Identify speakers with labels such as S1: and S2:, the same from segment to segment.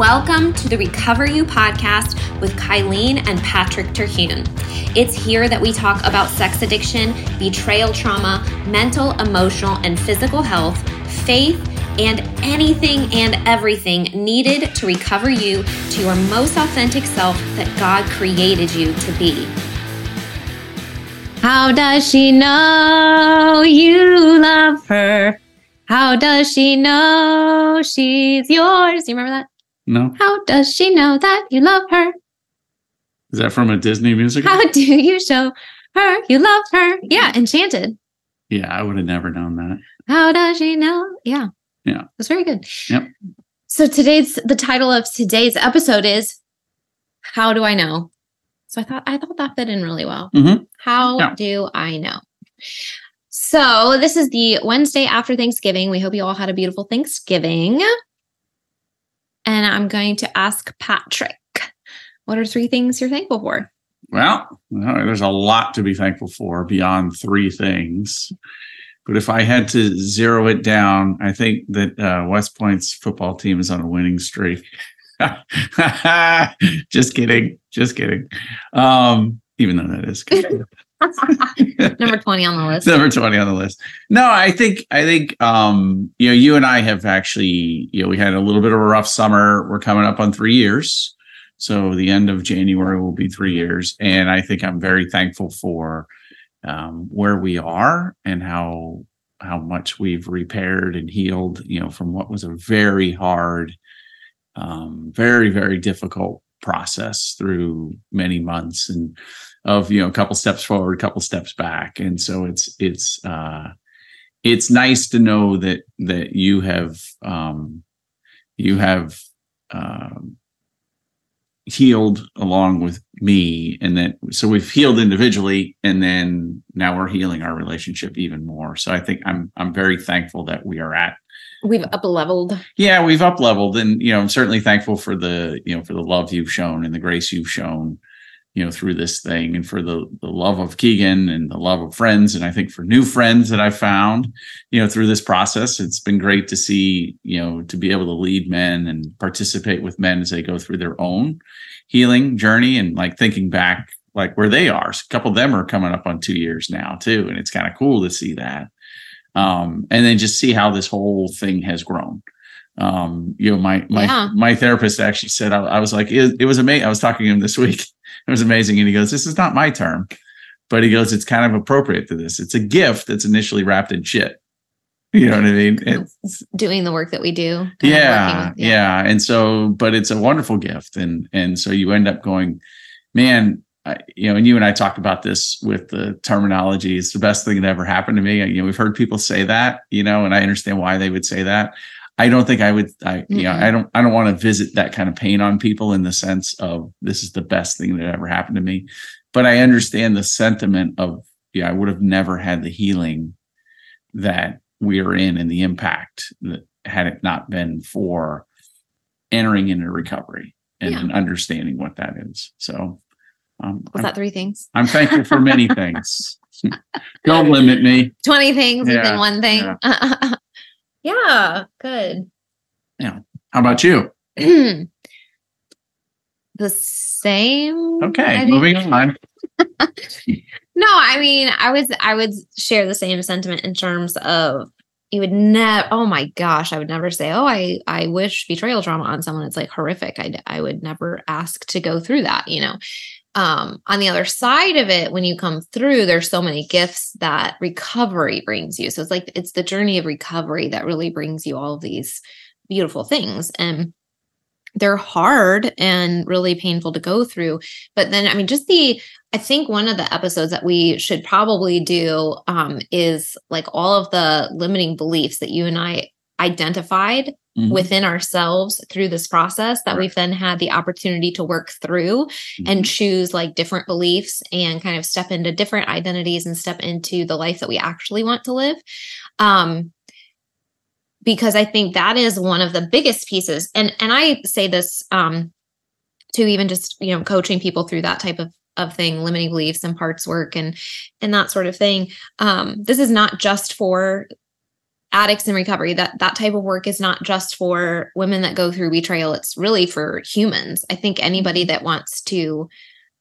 S1: Welcome to the Recover You podcast with Kylene and Patrick Terhune. It's here that we talk about sex addiction, betrayal trauma, mental, emotional, and physical health, faith, and anything and everything needed to recover you to your most authentic self that God created you to be. How does she know you love her? How does she know she's yours? You remember that?
S2: No.
S1: How does she know that you love her?
S2: Is that from a Disney musical?
S1: How do you show her you love her? Yeah, Enchanted.
S2: Yeah, I would have never known that.
S1: How does she know? Yeah.
S2: Yeah.
S1: That's very good.
S2: Yep.
S1: So today's the title of today's episode is How Do I Know? So I thought I thought that fit in really well.
S2: Mhm.
S1: How
S2: Yeah.
S1: do I know? So this is the Wednesday after Thanksgiving. We hope you all had a beautiful Thanksgiving. And I'm going to ask Patrick, what are three things you're thankful for?
S2: Well, there's a lot to be thankful for beyond three things. But if I had to zero it down, I think that uh, West Point's football team is on a winning streak. just kidding. Just kidding. Um, even though that is.
S1: Number 20 on the list.
S2: number 20 on the list. No i think i think um you know you and i have actually you know we had a little bit of a rough summer. We're coming up on three years. So the end of january will be three years. And i think i'm very thankful for um where we are and how how much we've repaired and healed you know from what was a very hard um very very difficult process through many months. And of you know a couple steps forward a couple steps back. And so it's it's uh it's nice to know that that you have um you have um healed along with me and that so we've healed individually and then now we're healing our relationship even more. So i think i'm i'm very thankful that we are at
S1: We've up leveled.
S2: yeah we've up leveled and you know i'm certainly thankful for the you know for the love you've shown and the grace you've shown you know through this thing and for the the love of keegan and the love of friends and i think for new friends that i found you know through this process it's been great to see you know to be able to lead men and participate with men as they go through their own healing journey and like thinking back like where they are. A couple of them are coming up on two years now too and it's kind of cool to see that. Um and then just see how this whole thing has grown. Um you know my my
S1: Yeah.
S2: my therapist actually said i, I was like it, it was amazing i was talking to him this week it was amazing. And he goes this is not my term. But he goes it's kind of appropriate to this. It's a gift that's initially wrapped in shit. You know what i mean? It's
S1: Doing the work that we do. kind of
S2: yeah, yeah. And so but it's a wonderful gift. And and so you end up going man I, you know and you and i talked about this with the terminology. It's the best thing that ever happened to me. You know we've heard people say that you know and i understand why they would say that i don't think i would i you know i don't i don't want to visit that kind of pain on people in the sense of this is the best thing that ever happened to me but i understand the sentiment of yeah i would have never had the healing that we are in and the impact that had it not been for entering into recovery and
S1: Yeah.
S2: understanding what that is. So um,
S1: Was
S2: I'm,
S1: that three things?
S2: I'm thankful for many things. Don't limit me.
S1: 20 things
S2: Yeah,
S1: within one thing. Yeah, good. Yeah.
S2: How about you? Hmm.
S1: the same.
S2: Okay, moving on.
S1: No, I mean, I was I would share the same sentiment in terms of you would never oh my gosh, I would never say, "Oh, I I wish betrayal trauma on someone." It's like horrific. I I would never ask to go through that, you know. Um on the other side of it when you come through there's so many gifts that recovery brings you. So it's like it's the journey of recovery that really brings you all of these beautiful things and they're hard and really painful to go through but then i mean just the i think one of the episodes that we should probably do um, is like all of the limiting beliefs that you and i identified
S2: Mhm.
S1: within ourselves through this process that
S2: Right.
S1: we've then had the opportunity to work through and choose like different beliefs and kind of step into different identities and step into the life that we actually want to live um because i think that is one of the biggest pieces and and i say this um to even just you know coaching people through that type of of thing limiting beliefs and parts work and and that sort of thing um this is not just for addicts in recovery. That that type of work is not just for women that go through betrayal. It's really for humans. I think anybody that wants to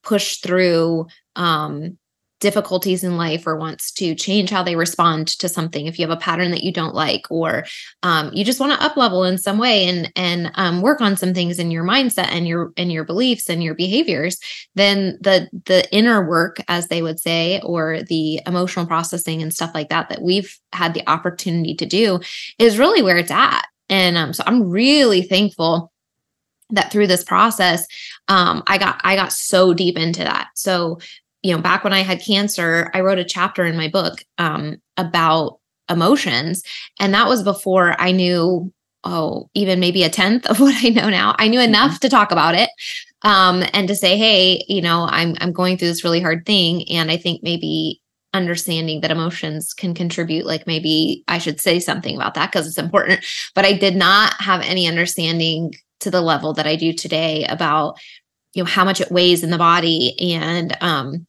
S1: push through um, difficulties in life or wants to change how they respond to something. If you have a pattern that you don't like or um, you just want to up level in some way and and um, work on some things in your mindset and your and your beliefs and your behaviors then the the inner work as they would say or the emotional processing and stuff like that that we've had the opportunity to do is really where it's at. And um, so i'm really thankful that through this process um, i got i got so deep into that. So you know, back when I had cancer, I wrote a chapter in my book um, about emotions. And that was before I knew, oh, even maybe a tenth of what I know now. I knew enough mm-hmm. to talk about it um, and to say, hey, you know, I'm I'm going through this really hard thing. And I think maybe understanding that emotions can contribute like maybe i should say something about that because it's important but i did not have any understanding to the level that i do today about you know how much it weighs in the body and um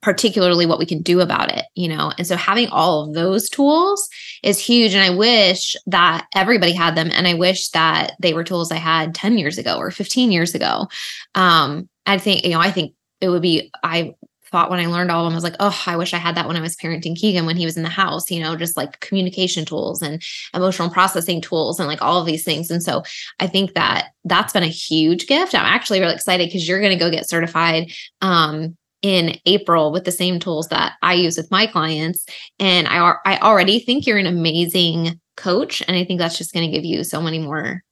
S1: particularly what we can do about it, you know? And so having all of those tools is huge. And I wish that everybody had them. And I wish that they were tools I had 10 years ago or 15 years ago. Um, I think, you know, I think it would be, I thought when I learned all of them, I was like, oh, I wish I had that when I was parenting Keegan when he was in the house, you know, just like communication tools and emotional processing tools and like all of these things. And so I think that that's been a huge gift. I'm actually really excited because you're going to go get certified um, in April with the same tools that I use with my clients. And I, I already think you're an amazing coach. And I think that's just going to give you so many more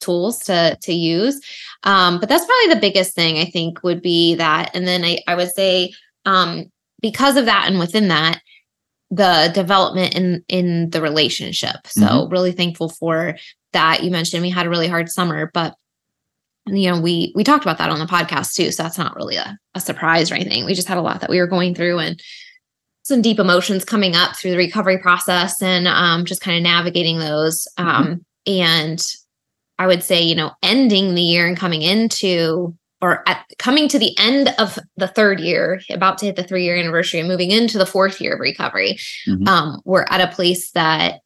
S1: tools to to use. Um, but that's probably the biggest thing I think would be that. And then I, I would say um, because of that and within that, the development in in the relationship. So mm-hmm. really thankful for that. You mentioned we had a really hard summer, but you know we we talked about that on the podcast too so that's not really a, a surprise or anything we just had a lot that we were going through and some deep emotions coming up through the recovery process and um, just kind of navigating those mm-hmm. um, mm-hmm. and i would say you know ending the year and coming into or at coming to the end of the third year about to hit the three year anniversary and moving into the fourth year of recovery mm-hmm. um, we're at a place that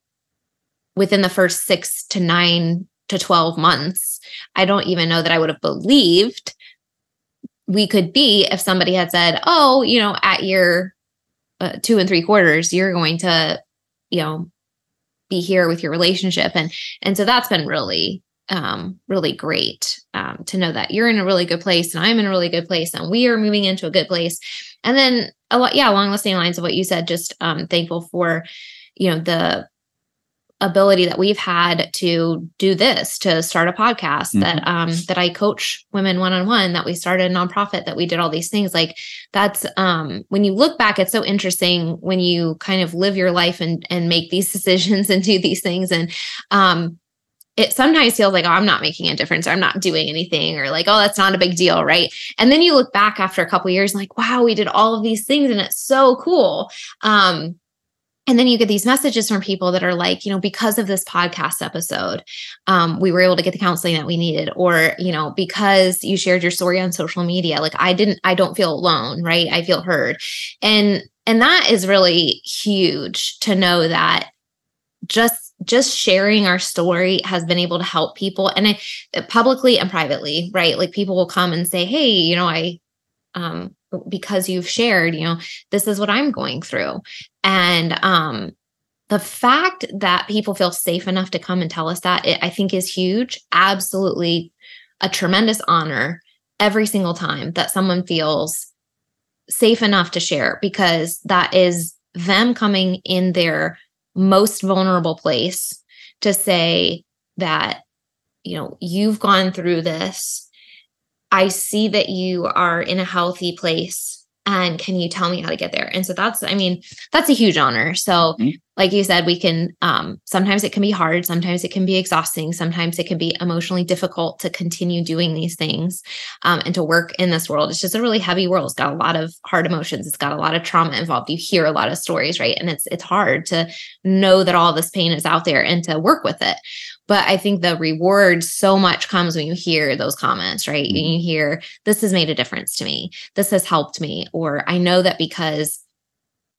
S1: within the first six to nine to 12 months, I don't even know that I would have believed we could be if somebody had said, oh, you know, at your uh, two and three quarters, you're going to, you know, be here with your relationship. And, and so that's been really, um, really great um, to know that you're in a really good place and I'm in a really good place and we are moving into a good place. And then a lot, yeah, along the same lines of what you said, just um, thankful for, you know, the ability that we've had to do this to start a podcast mm-hmm. that um that I coach women one on one that we started a nonprofit that we did all these things. Like that's um when you look back it's so interesting when you kind of live your life and and make these decisions and do these things. And um it sometimes feels like oh i'm not making a difference or i'm not doing anything or like oh that's not a big deal right? And then you look back after a couple years like wow we did all of these things and it's so cool. Um and then you get these messages from people that are like you know because of this podcast episode um, we were able to get the counseling that we needed or you know because you shared your story on social media like i didn't i don't feel alone right? I feel heard. And and that is really huge to know that just just sharing our story has been able to help people and I, publicly and privately right? Like people will come and say hey you know i um because you've shared, you know, this is what I'm going through. And um the fact that people feel safe enough to come and tell us that it, I think is huge. Absolutely a tremendous honor every single time that someone feels safe enough to share because that is them coming in their most vulnerable place to say that you know you've gone through this I see that you are in a healthy place and can you tell me how to get there? And so that's i mean that's a huge honor. So mm-hmm. like you said we can um sometimes it can be hard sometimes it can be exhausting sometimes it can be emotionally difficult to continue doing these things um, and to work in this world. It's just a really heavy world. It's got a lot of hard emotions. It's got a lot of trauma involved. You hear a lot of stories right? And it's it's hard to know that all this pain is out there and to work with it but I think the reward so much comes when you hear those comments, right? Mm-hmm. You hear, this has made a difference to me. This has helped me. Or I know that because,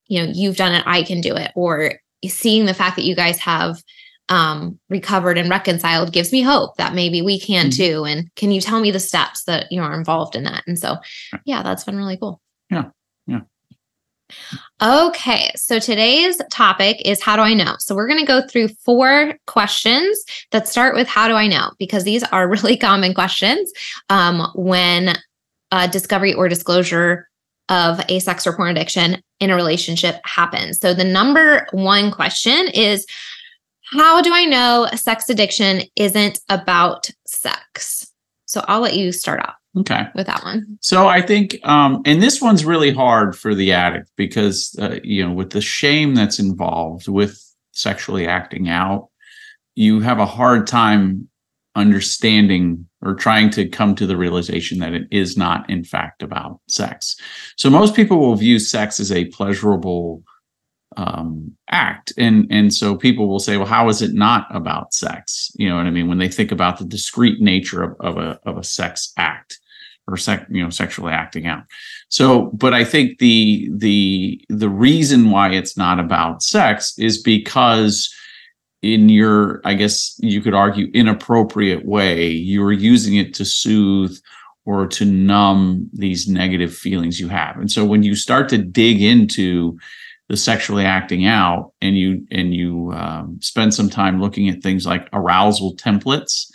S1: you know, you've done it, I can do it. Or seeing the fact that you guys have um, recovered and reconciled gives me hope that maybe we can mm-hmm. too. And can you tell me the steps that you know are involved in that? And so, yeah, that's been really cool.
S2: Yeah.
S1: Okay, so today's topic is how do I know? So we're going to go through four questions that start with how do I know? Because these are really common questions um, when discovery or disclosure of a sex or porn addiction in a relationship happens. So the number one question is how do I know sex addiction isn't about sex? So I'll let you start off.
S2: Okay.
S1: With that one.
S2: So I think, um, and this one's really hard for the addict because, uh, you know, with the shame that's involved with sexually acting out, you have a hard time understanding or trying to come to the realization that it is not, in fact, about sex. So most people will view sex as a pleasurable um, act, and and so people will say, well, how is it not about sex? You know what I mean? When they think about the discrete nature of, of a of a sex act or sec, you know, sexually acting out. So, but I think the the the reason why it's not about sex is because in your, I guess you could argue, inappropriate way, you're using it to soothe or to numb these negative feelings you have. And so when you start to dig into the sexually acting out and you and you um, spend some time looking at things like arousal templates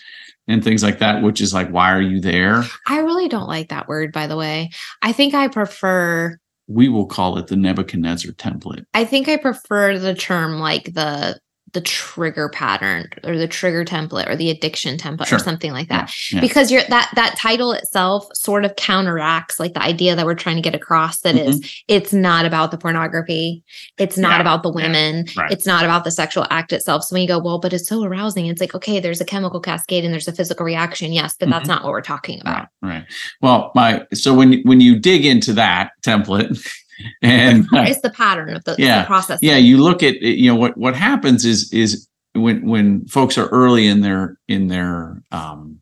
S2: and things like that which is like why are you there?
S1: I really don't like that word by the way. I think i prefer
S2: we will call it the nebuchadnezzar template.
S1: I think i prefer the term like the the trigger pattern or the trigger template or the addiction template sure. or something like that yeah, yeah. because you're that that title itself sort of counteracts like the idea that we're trying to get across That mm-hmm. is, it's not about the pornography it's not yeah, about the women right. it's not about the sexual act itself so when you go well but it's so arousing it's like okay there's a chemical cascade and there's a physical reaction yes but mm-hmm. that's not what we're talking about
S2: right, right well my so when when you dig into that template and
S1: it's the pattern of the,
S2: yeah,
S1: the process.
S2: Yeah, you look at you know what what happens is is when when folks are early in their in their um,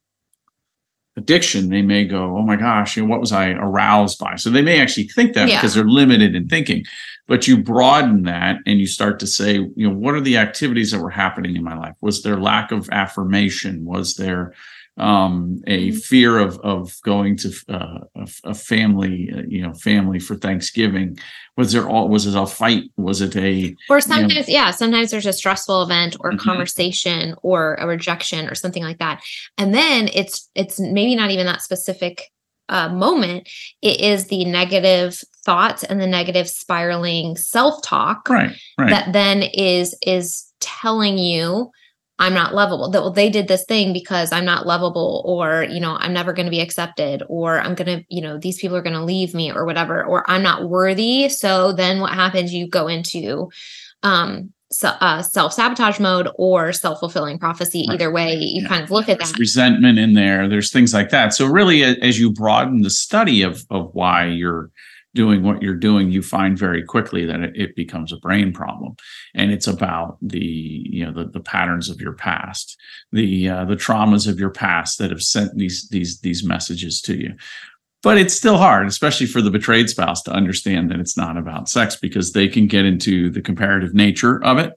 S2: addiction, they may go, "Oh my gosh, you know, what was I aroused by?" So they may actually think that yeah. because they're limited in thinking. But you broaden that and you start to say, you know, what are the activities that were happening in my life? Was there lack of affirmation? Was there um, a mm-hmm. fear of of going to uh, a, a, family, uh, you know, family for Thanksgiving. Was there all? Was it a fight? Was it a?
S1: Or sometimes, you know, yeah, sometimes there's a stressful event or mm-hmm. conversation or a rejection or something like that, and then it's it's maybe not even that specific uh, moment. It is the negative thoughts and the negative spiraling self talk
S2: right, right.
S1: that then is is telling you I'm not lovable. That well, they did this thing because I'm not lovable, or you know, I'm never going to be accepted, or I'm gonna, you know, these people are going to leave me, or whatever, or I'm not worthy. So then what happens? You go into um so, uh, self sabotage mode or self fulfilling prophecy. Right. Either way, you yeah. kind of look at
S2: that. resentment in there. There's things like that. So really, as you broaden the study of of why you're doing what you're doing, you find very quickly that it, it, becomes a brain problem, and it's about the you know the, the patterns of your past, the uh, the traumas of your past that have sent these these these messages to you. But it's still hard, especially for the betrayed spouse, to understand that it's not about sex because they can get into the comparative nature of it.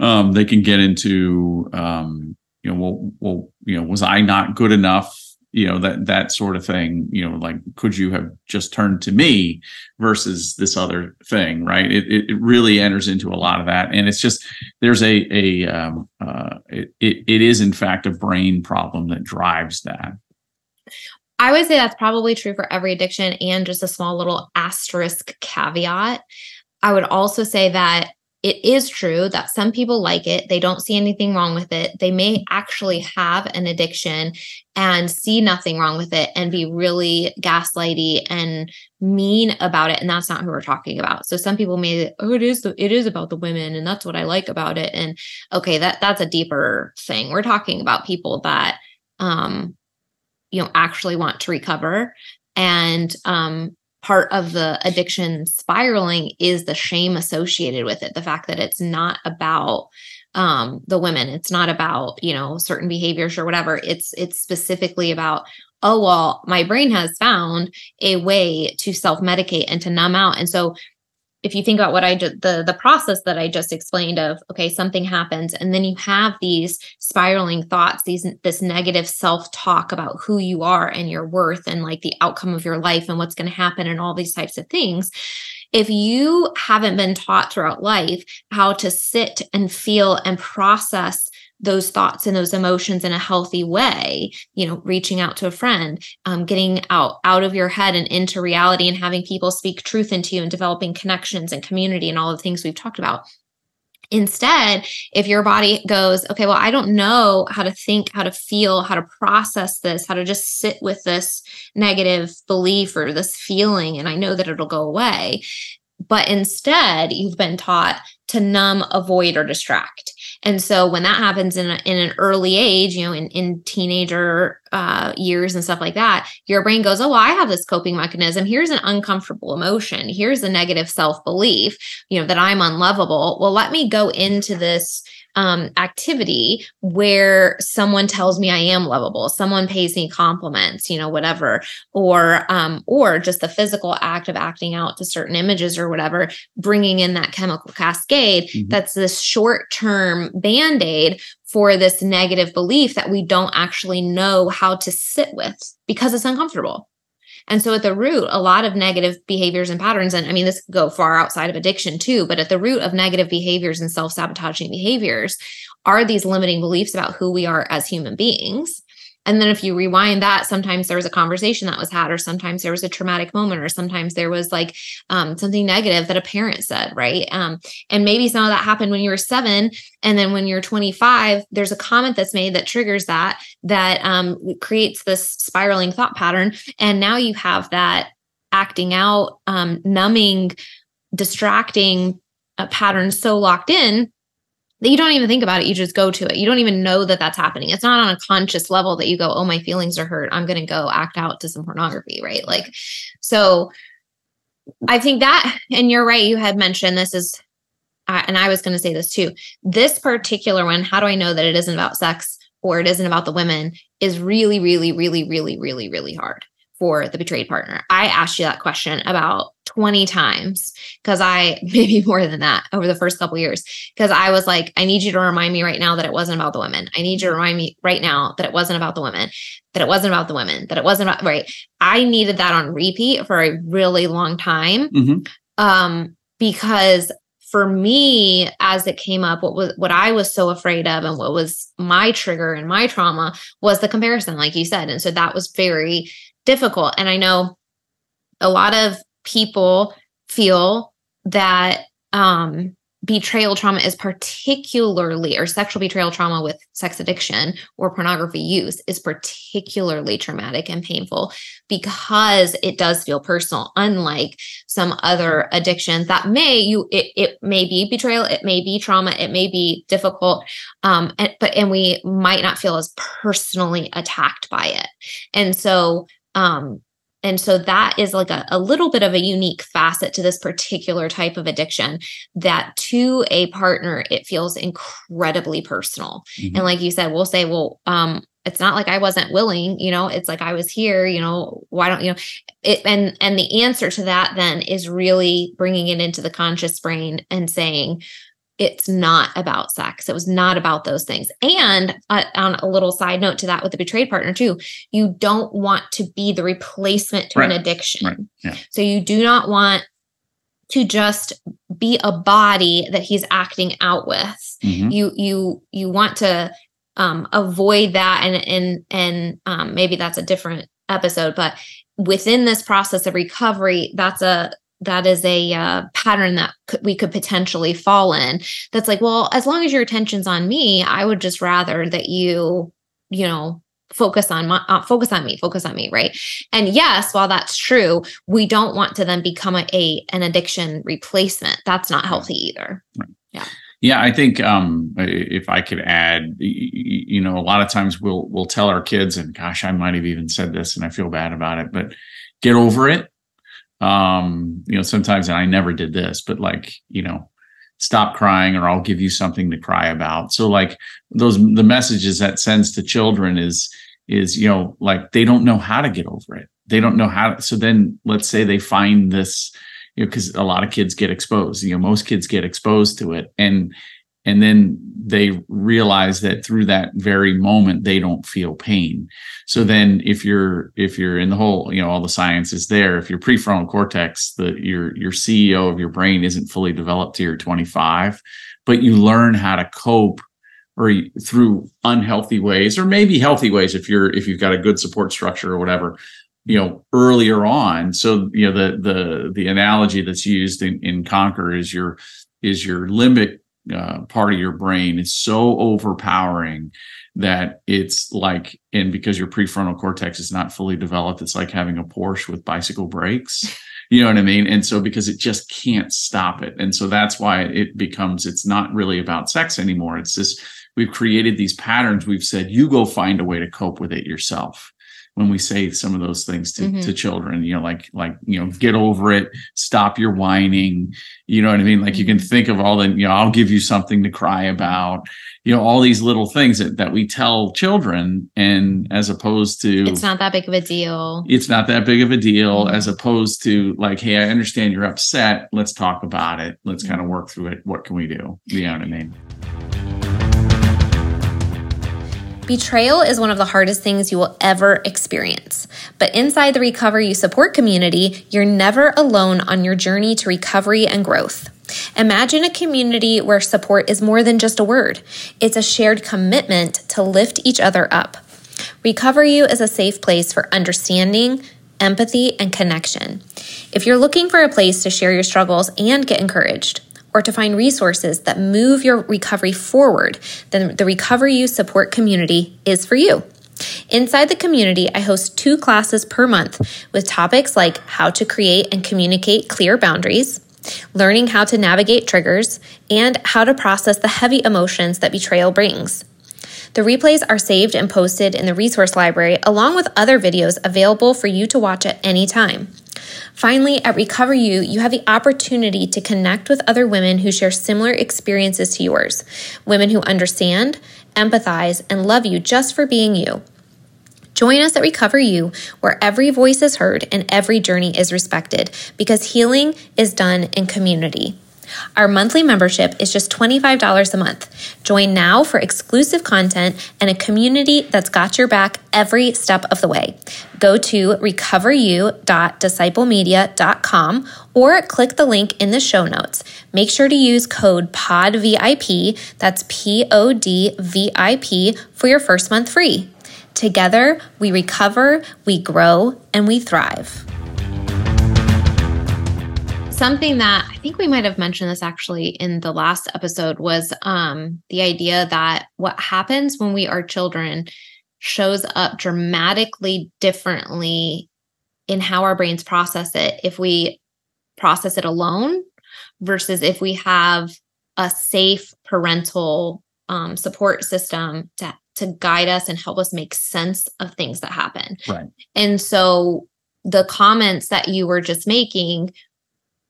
S2: Um, they can get into um, you know, well, well, you know, was I not good enough? You know that that sort of thing you know like could you have just turned to me versus this other thing right? It, it really enters into a lot of that. And it's just there's a a um, uh, it, it is in fact a brain problem that drives that.
S1: I would say that's probably true for every addiction and just a small little asterisk caveat. I would also say that it is true that some people like it. They don't see anything wrong with it. They may actually have an addiction and see nothing wrong with it and be really gaslighty and mean about it. And that's not who we're talking about. So some people may, oh, it is it is about the women, and that's what I like about it. And okay, that that's a deeper thing. We're talking about people that um, you know, actually want to recover and um part of the addiction spiraling is the shame associated with it the fact that it's not about um, the women. It's not about you know certain behaviors or whatever. It's it's specifically about oh well my brain has found a way to self medicate and to numb out. And so if you think about what I did, the the process that I just explained of okay, something happens, and then you have these spiraling thoughts, these this negative self talk about who you are and your worth, and like the outcome of your life and what's going to happen, and all these types of things. If you haven't been taught throughout life how to sit and feel and process those thoughts and those emotions in a healthy way you know reaching out to a friend um, getting out out of your head and into reality and having people speak truth into you and developing connections and community and all the things we've talked about Instead, if your body goes, okay, well, I don't know how to think, how to feel, how to process this, how to just sit with this negative belief or this feeling, and I know that it'll go away. But instead, you've been taught to numb, avoid, or distract. And so when that happens in, a, in an early age, you know, in, in teenager uh, years and stuff like that, your brain goes, oh, well, I have this coping mechanism. Here's an uncomfortable emotion. Here's a negative self belief, you know, that I'm unlovable. Well, let me go into this um, activity where someone tells me I am lovable, someone pays me compliments, you know, whatever, or um, or just the physical act of acting out to certain images or whatever, bringing in that chemical cascade. Mm-hmm. That's this short term band aid for this negative belief that we don't actually know how to sit with because it's uncomfortable. And so at the root, a lot of negative behaviors and patterns, and I mean, this could go far outside of addiction too, but at the root of negative behaviors and self sabotaging behaviors are these limiting beliefs about who we are as human beings. And then if you rewind that, sometimes there was a conversation that was had, or sometimes there was a traumatic moment, or sometimes there was like um, something negative that a parent said, right? Um, and maybe some of that happened when you were seven. And then when you're 25, there's a comment that's made that triggers that, that um, creates this spiraling thought pattern. And now you have that acting out, um, numbing, distracting uh, pattern so locked in that you don't even think about it. You just go to it. You don't even know that that's happening. It's not on a conscious level that you go, oh, my feelings are hurt. I'm going to go act out to some pornography, right? Like, so I think that, and you're right, you had mentioned this is, uh, and I was going to say this too. This particular one, how do I know that it isn't about sex or it isn't about the women, is really, really, really, really, really, really hard for the betrayed partner? I asked you that question about 20 times because I maybe more than that over the first couple years because I was like I need you to remind me right now that it wasn't about the women. I need you to remind me right now that it wasn't about the women, that it wasn't about the women, that it wasn't about right. I needed that on repeat for a really long time. Mm-hmm. Um because for me as it came up what was what I was so afraid of and what was my trigger and my trauma was the comparison like you said and so that was very difficult. And I know a lot of people feel that um, betrayal trauma is particularly, or sexual betrayal trauma with sex addiction or pornography use is particularly traumatic and painful because it does feel personal, unlike some other addictions that may you it, it may be betrayal, it may be trauma, it may be difficult, um, and, but and we might not feel as personally attacked by it, and so um, and so that is like a, a little bit of a unique facet to this particular type of addiction that to a partner, it feels incredibly personal. Mm-hmm. And like you said, we'll say, well, um, it's not like I wasn't willing, you know, it's like I was here, you know, why don't you know it and and the answer to that then is really bringing it into the conscious brain and saying it's not about sex. It was not about those things. And uh, on a little side note to that with the betrayed partner too, you don't want to be the replacement to right. an addiction. Right. Yeah. So you do not want to just be a body that he's acting out with. Mm-hmm. You you you want to um, avoid that and and and um, maybe that's a different episode, but within this process of recovery, that's a that is a uh, pattern that could, we could potentially fall in that's like well as long as your attention's on me i would just rather that you you know focus on my uh, focus on me focus on me right? And yes while that's true we don't want to then become a, a an addiction replacement. That's not healthy either. Right. yeah.
S2: Yeah i think um if i could add you know a lot of times we'll we'll tell our kids and gosh i might have even said this and i feel bad about it but get over it um you know sometimes and i never did this but like you know stop crying or i'll give you something to cry about. So like those the messages that sends to children is is you know like they don't know how to get over it. They don't know how to, so then let's say they find this you know because a lot of kids get exposed you know most kids get exposed to it. And and then they realize that through that very moment they don't feel pain. So mm-hmm. then if you're if you're in the whole you know all the science is there if your prefrontal cortex the your your ceo of your brain isn't fully developed to your 25 but you learn how to cope or through unhealthy ways or maybe healthy ways if you're if you've got a good support structure or whatever you know earlier on. So you know the the the analogy that's used in in conquer is your is your limbic uh, part of your brain is so overpowering that it's like and because your prefrontal cortex is not fully developed it's like having a porsche with bicycle brakes. You know what i mean? And so because it just can't stop it. And so that's why it becomes it's not really about sex anymore. It's this we've created these patterns. We've said you go find a way to cope with it yourself when we say some of those things to, mm-hmm. to children you know like like you know get over it stop your whining you know what i mean like mm-hmm. you can mm-hmm. think of all the you know i'll give you something to cry about you know all these little things that, that we tell children and as opposed to
S1: it's not that big of a deal
S2: it's not that big of a deal mm-hmm. as opposed to like hey i understand you're upset let's talk about it let's mm-hmm. kind of work through it what can we do you know what i mean
S1: Betrayal is one of the hardest things you will ever experience. But inside the Recover You support community, you're never alone on your journey to recovery and growth. Imagine a community where support is more than just a word, it's a shared commitment to lift each other up. Recover You is a safe place for understanding, empathy, and connection. If you're looking for a place to share your struggles and get encouraged, or to find resources that move your recovery forward, then the Recovery You support community is for you. Inside the community, I host two classes per month with topics like how to create and communicate clear boundaries, learning how to navigate triggers, and how to process the heavy emotions that betrayal brings. The replays are saved and posted in the resource library along with other videos available for you to watch at any time. Finally, at Recover You, you have the opportunity to connect with other women who share similar experiences to yours, women who understand, empathize, and love you just for being you. Join us at Recover You, where every voice is heard and every journey is respected, because healing is done in community. Our monthly membership is just $25 a month. Join now for exclusive content and a community that's got your back every step of the way. Go to recoveryou.disciplemedia.com or click the link in the show notes. Make sure to use code PODVIP, that's P O D V I P, for your first month free. Together, we recover, we grow, and we thrive something that I think we might have mentioned this actually in the last episode was um, the idea that what happens when we are children shows up dramatically differently in how our brains process it if we process it alone versus if we have a safe parental um, support system to to guide us and help us make sense of things that happen.
S2: Right.
S1: And so the comments that you were just making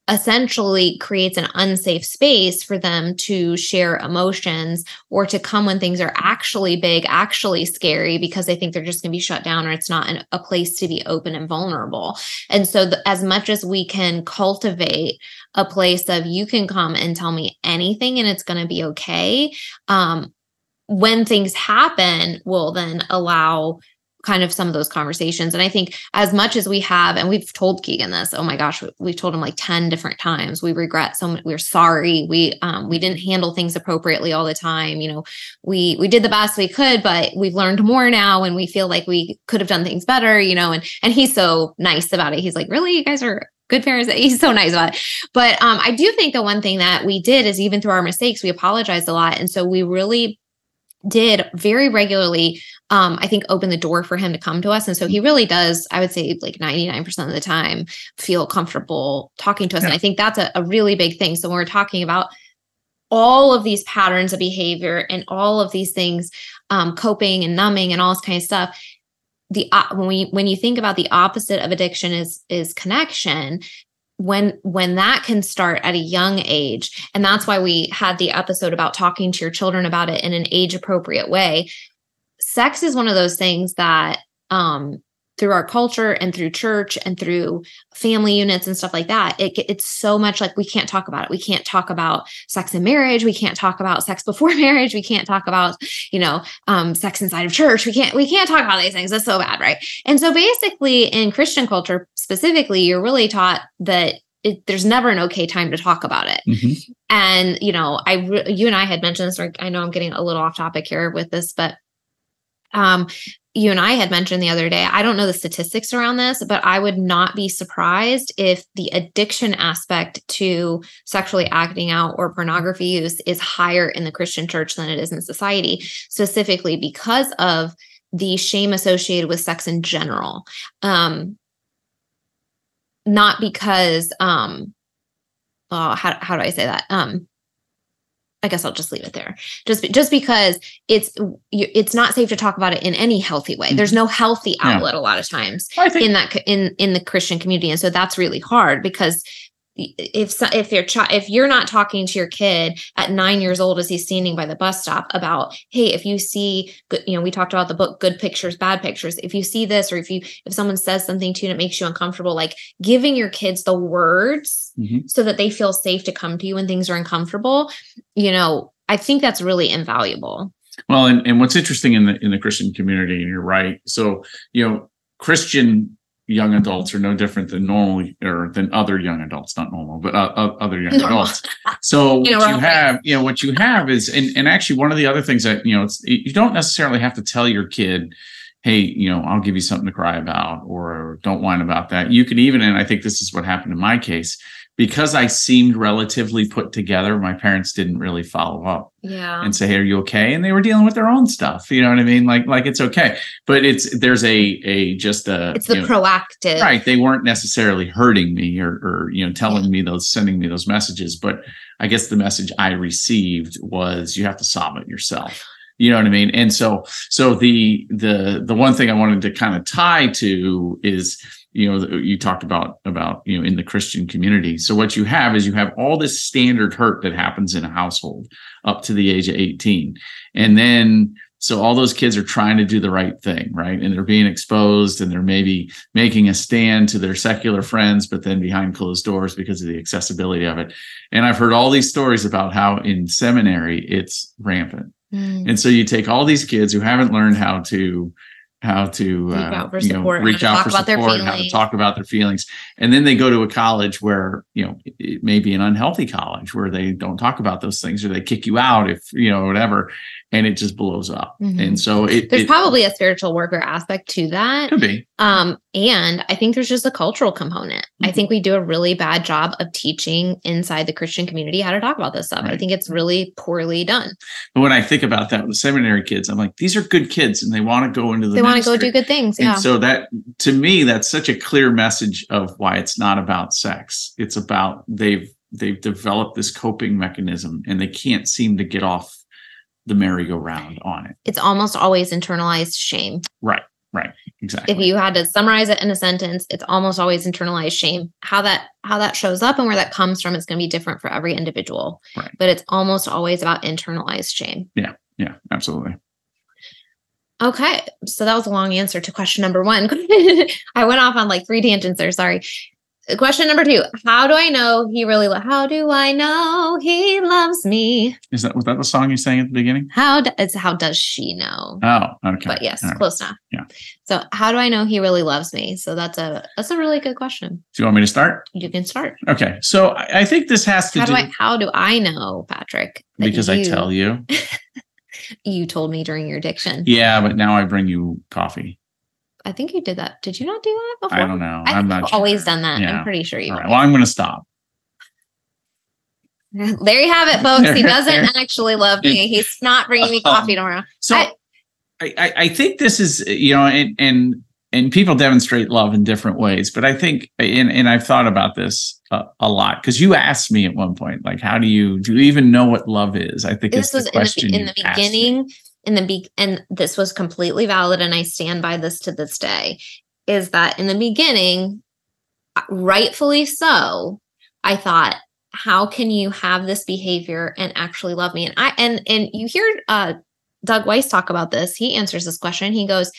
S1: essentially creates an unsafe space for them to share emotions or to come when things are actually big, actually scary because they think they're just going to be shut down or it's not an, a place to be open and vulnerable. And so, the, as much as we can cultivate a place of you can come and tell me anything and it's going to be okay, um, when things happen, will then allow kind of some of those conversations. And I think as much as we have, and we've told Keegan this, oh my gosh, we've told him like 10 different times. We regret so much. We're sorry. We um we didn't handle things appropriately all the time. You know, we we did the best we could, but we've learned more now and we feel like we could have done things better, you know, and and he's so nice about it. He's like, really, you guys are good parents. He's so nice about it. But um, I do think the one thing that we did is even through our mistakes, we apologized a lot. And so we really did very regularly um, I think open the door for him to come to us. And so he really does, I would say like 99% of the time, feel comfortable talking to us. Yeah. And I think that's a, a really big thing. So when we're talking about all of these patterns of behavior and all of these things, um, coping and numbing and all this kind of stuff, the uh, when we when you think about the opposite of addiction is is connection when when that can start at a young age and that's why we had the episode about talking to your children about it in an age appropriate way. Sex is one of those things that um through our culture and through church and through family units and stuff like that it, it's so much like we can't talk about it we can't talk about sex in marriage we can't talk about sex before marriage we can't talk about you know um, sex inside of church we can't we can't talk about these things it's so bad right and so basically in christian culture specifically you're really taught that it, there's never an okay time to talk about it. Mm-hmm. And you know, I you and I had mentioned this. Or I know I'm getting a little off topic here with this, but um, you and I had mentioned the other day, I don't know the statistics around this, but I would not be surprised if the addiction aspect to sexually acting out or pornography use is higher in the Christian church than it is in society, specifically because of the shame associated with sex in general. Um, not because, um, oh, how, how do I say that? Um, I guess I'll just leave it there. Just just because it's it's not safe to talk about it in any healthy way. Mm-hmm. There's no healthy outlet yeah. a lot of times think- in that in in the Christian community, and so that's really hard because if if your child if you're not talking to your kid at nine years old as he's standing by the bus stop about hey if you see you know we talked about the book good pictures bad pictures. If you see this or if you if someone says something to you and it makes you uncomfortable like giving your kids the words mm-hmm. so that they feel safe to come to you when things are uncomfortable you know i think that's really invaluable.
S2: Well and, and what's interesting in the in the christian community and you're right. So you know christian young adults are no different than normal or than other young adults, not normal, but uh, uh other young adults. So what you have, you know, what you have is, and, and actually one of the other things that, you know, it's, you don't necessarily have to tell your kid, Hey, you know, I'll give you something to cry about or don't whine about that. You can even, and I think this is what happened in my case, because I seemed relatively put together, my parents didn't really follow up.
S1: Yeah.
S2: And say, "Hey, are you okay?" And they were dealing with their own stuff. You know what I mean? Like, like it's okay. But it's there's a a just a
S1: it's the know, proactive.
S2: Right. They weren't necessarily hurting me or or you know telling yeah. me those sending me those messages, but I guess the message I received was you have to solve it yourself. You know what I mean? And so so the the the one thing I wanted to kind of tie to is you know you talked about about you know in the christian community. So what you have is you have all this standard hurt that happens in a household up to the age of 18 and then so all those kids are trying to do the right thing right? And they're being exposed and they're maybe making a stand to their secular friends but then behind closed doors because of the accessibility of it. And i've heard all these stories about how in seminary it's rampant. Mm. and so you take all these kids who haven't learned how to how to uh, you know, reach out for support, how to talk about their feelings. And then they go to a college where, you know, it may be an unhealthy college where they don't talk about those things or they kick you out if, you know, whatever and it just blows up. Mm-hmm. And so it,
S1: there's
S2: it,
S1: probably a spiritual warfare aspect to that.
S2: Could be.
S1: Um, and I think there's just a cultural component. Mm-hmm. I think we do a really bad job of teaching inside the Christian community how to talk about this stuff. Right. I think it's really poorly done.
S2: But when I think about that with seminary kids, I'm like, these are good kids and they want to go into the
S1: They want to go do good things. Yeah.
S2: And so that to me, that's such a clear message of why it's not about sex. It's about they've they've developed this coping mechanism and they can't seem to get off the merry-go-round on it.
S1: It's almost always internalized shame.
S2: Right. Right. Exactly.
S1: If you had to summarize it in a sentence, it's almost always internalized shame. How that how that shows up and where that comes from is going to be different for every individual.
S2: Right.
S1: But it's almost always about internalized shame.
S2: Yeah. Yeah, absolutely.
S1: Okay. So that was a long answer to question number 1. I went off on like three tangents there, sorry. Question number two: How do I know he really? Lo- how do I know he loves me?
S2: Is that was that the song you sang at the beginning?
S1: How do, it's how does she know?
S2: Oh, okay.
S1: But yes, right. close enough.
S2: Yeah.
S1: So how do I know he really loves me? So that's a that's a really good question.
S2: Do you want me to start?
S1: You can start.
S2: Okay. So I, I think this has to
S1: how
S2: do.
S1: do I, how do I know, Patrick?
S2: Because you, I tell you.
S1: you told me during your addiction.
S2: Yeah, but now I bring you coffee.
S1: I think you did that. Did you not do that before?
S2: I don't know. I am not
S1: sure. always done that. Yeah. I'm pretty sure you.
S2: Right. Well, I'm going to stop.
S1: There you have it, folks. He doesn't actually love me. He's not bringing me um, coffee tomorrow.
S2: So I, I, I think this is, you know, and and and people demonstrate love in different ways. But I think, and and I've thought about this a, a lot because you asked me at one point, like, how do you do you even know what love is? I think this was the question
S1: in the, in the beginning in the be and this was completely valid and I stand by this to this day is that in the beginning rightfully so I thought how can you have this behavior and actually love me? And I and and you hear uh Doug Weiss talk about this. He answers this question. He goes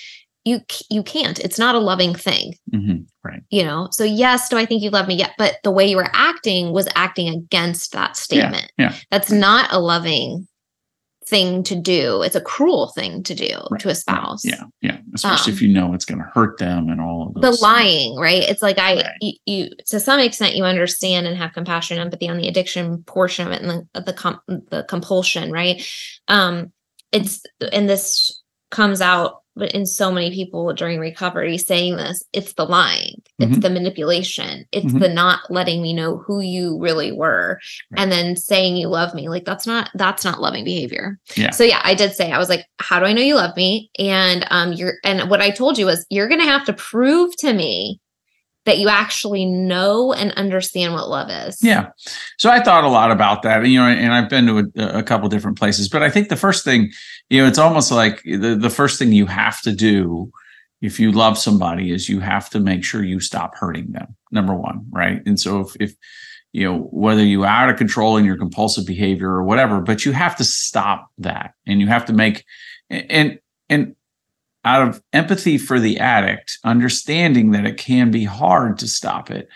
S1: you you can't. It's not a loving thing.
S2: Hmm Right.
S1: you know? So yes do i think you love me? Yet but the way you were acting was acting against that statement.
S2: Yeah.
S1: that's not a loving thing to do it's a cruel thing to do
S2: Right,
S1: to a spouse
S2: Yeah. Yeah. Especially
S1: Um,
S2: if you know it's going to hurt them and all of
S1: the lying right it's like i
S2: Right.
S1: you, you to some extent you understand and have compassion empathy on the addiction portion of it and the the, com- the compulsion right um it's and this comes out but in so many people during recovery saying this it's the lying it's
S2: Mhm.
S1: the manipulation it's
S2: Mhm.
S1: the not letting me know who you really were
S2: Right.
S1: and then saying you love me like that's not that's not loving behavior
S2: Yeah.
S1: so yeah i did say i was like how do i know you love me and um you're and what i told you was you're gonna have to prove to me that you actually know and understand what love is
S2: Yeah. So I thought a lot about that, and you know, and I've been to a, a couple different places, but I think the first thing, you know, it's almost like the the first thing you have to do if you love somebody is you have to make sure you stop hurting them. Number one, right? And so if if you know whether you are out of control in your compulsive behavior or whatever, but you have to stop that, and you have to make and and out of empathy for the addict, understanding that it can be hard to stop it,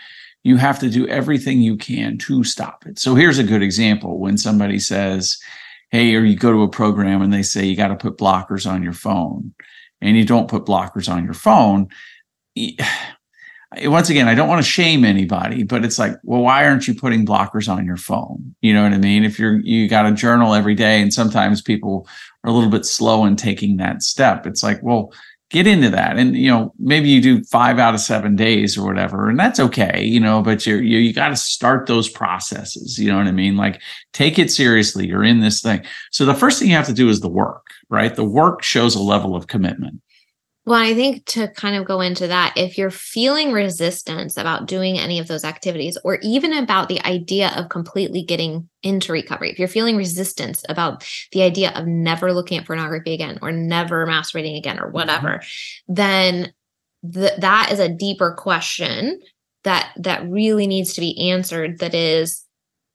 S2: you have to do everything you can to stop it. So here's a good example when somebody says, Hey, or you go to a program and they say you got to put blockers on your phone, and you don't put blockers on your phone. Once again, I don't want to shame anybody, but it's like, well, why aren't you putting blockers on your phone? You know what I mean? If you're you got a journal every day, and sometimes people are a little bit slow in taking that step, it's like, well, get into that. And you know maybe you do five out of seven days or whatever and that's okay you know but you're, you you got to start those processes you know what i mean? Like take it seriously you're in this thing. So the first thing you have to do is the work right? The work shows a level of commitment
S1: Well, I think to kind of go into that, if you're feeling resistance about doing any of those activities, or even about the idea of completely getting into recovery, if you're feeling resistance about the idea of never looking at pornography again, or never masturbating again, or whatever, then th- that is a deeper question that that really needs to be answered. That is,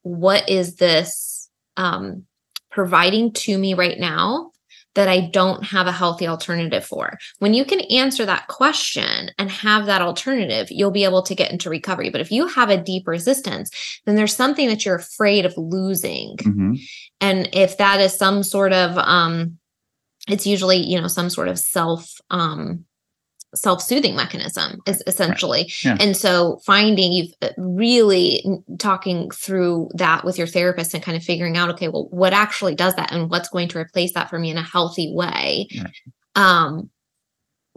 S1: what is this um, providing to me right now? That I don't have a healthy alternative for. When you can answer that question and have that alternative, you'll be able to get into recovery. But if you have a deep resistance, then there's something that you're afraid of losing.
S2: Mhm.
S1: And if that is some sort of um it's usually, you know, some sort of self um self-soothing mechanism is essentially
S2: Yeah.
S1: and so finding you've uh, really talking through that with your therapist and kind of figuring out okay well what actually does that and what's going to replace that for me in a healthy way
S2: Right.
S1: um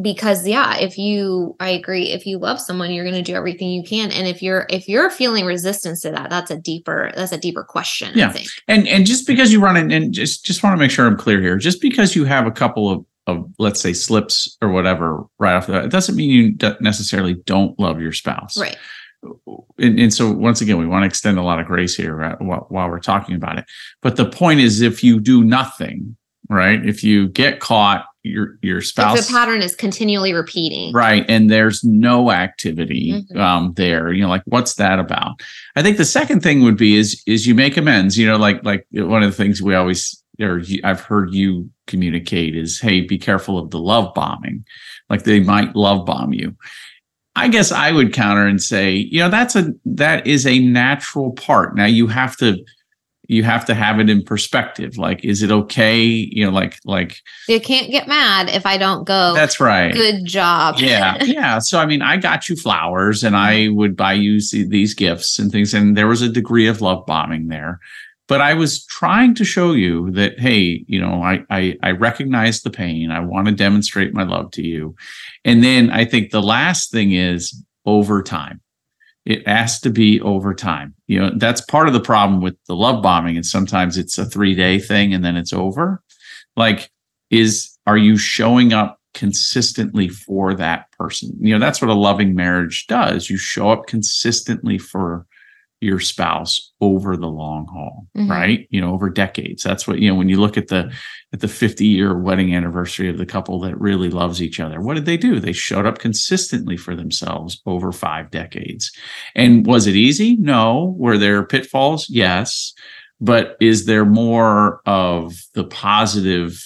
S1: because yeah if you i agree if you love someone you're going to do everything you can and if you're if you're feeling resistance to that that's a deeper that's a deeper question
S2: Yeah.
S1: i think
S2: and and just because you run it and just just want to make sure i'm clear here just because you have a couple of of let's say slips or whatever right off the bat it doesn't mean you necessarily don't love your spouse.
S1: Right.
S2: And, and so once again we want to extend a lot of grace here right, while, while we're talking about it. But the point is if you do nothing right if you get caught your your
S1: if
S2: spouse
S1: the pattern is continually repeating.
S2: Right and there's no activity
S1: Mhm.
S2: um there you know like what's that about? I think the second thing would be is is you make amends you know like like one of the things we always or i've heard you communicate is hey be careful of the love bombing like they might love bomb you. I guess i would counter and say you know that's a that is a natural part. Now you have to you have to have it in perspective. Like is it okay? You know like like
S1: you can't get mad if i don't go
S2: that's right.
S1: good job.
S2: Yeah yeah. So i mean i got you flowers and i would buy you these gifts and things and there was a degree of love bombing there. But i was trying to show you that hey you know i i, I recognize the pain. I want to demonstrate my love to you. And then i think the last thing is over time it has to be over time. You know that's part of the problem with the love bombing and sometimes it's a three day thing and then it's over. Like is are you showing up consistently for that person? You know that's what a loving marriage does. You show up consistently for your spouse over the long haul
S1: Mhm.
S2: right you know over decades that's what you know when you look at the at the 50 year wedding anniversary of the couple that really loves each other what did they do they showed up consistently for themselves over five decades and was it easy no were there pitfalls yes but is there more of the positive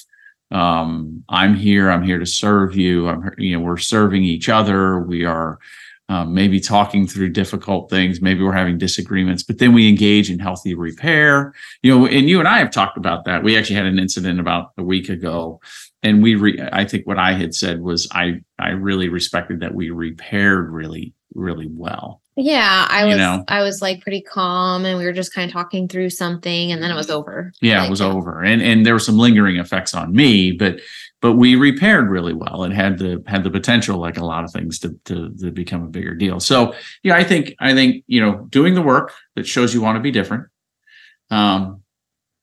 S2: um, I'm here. I'm here to serve you. I'm, you know, we're serving each other. We are um, maybe talking through difficult things. Maybe we're having disagreements, but then we engage in healthy repair. You know, and you and I have talked about that. We actually had an incident about a week ago, and we. Re- I think what I had said was I I really respected that we repaired really really well.
S1: Yeah, I
S2: You
S1: was
S2: know?
S1: I was like pretty calm and we were just kind of talking through something and then it was over.
S2: Yeah,
S1: Like,
S2: it was over, and and there were some lingering effects on me, but but we repaired really well and had the had the potential, like a lot of things, to to, to become a bigger deal. So yeah, I think I think you know doing the work that shows you want to be different, um,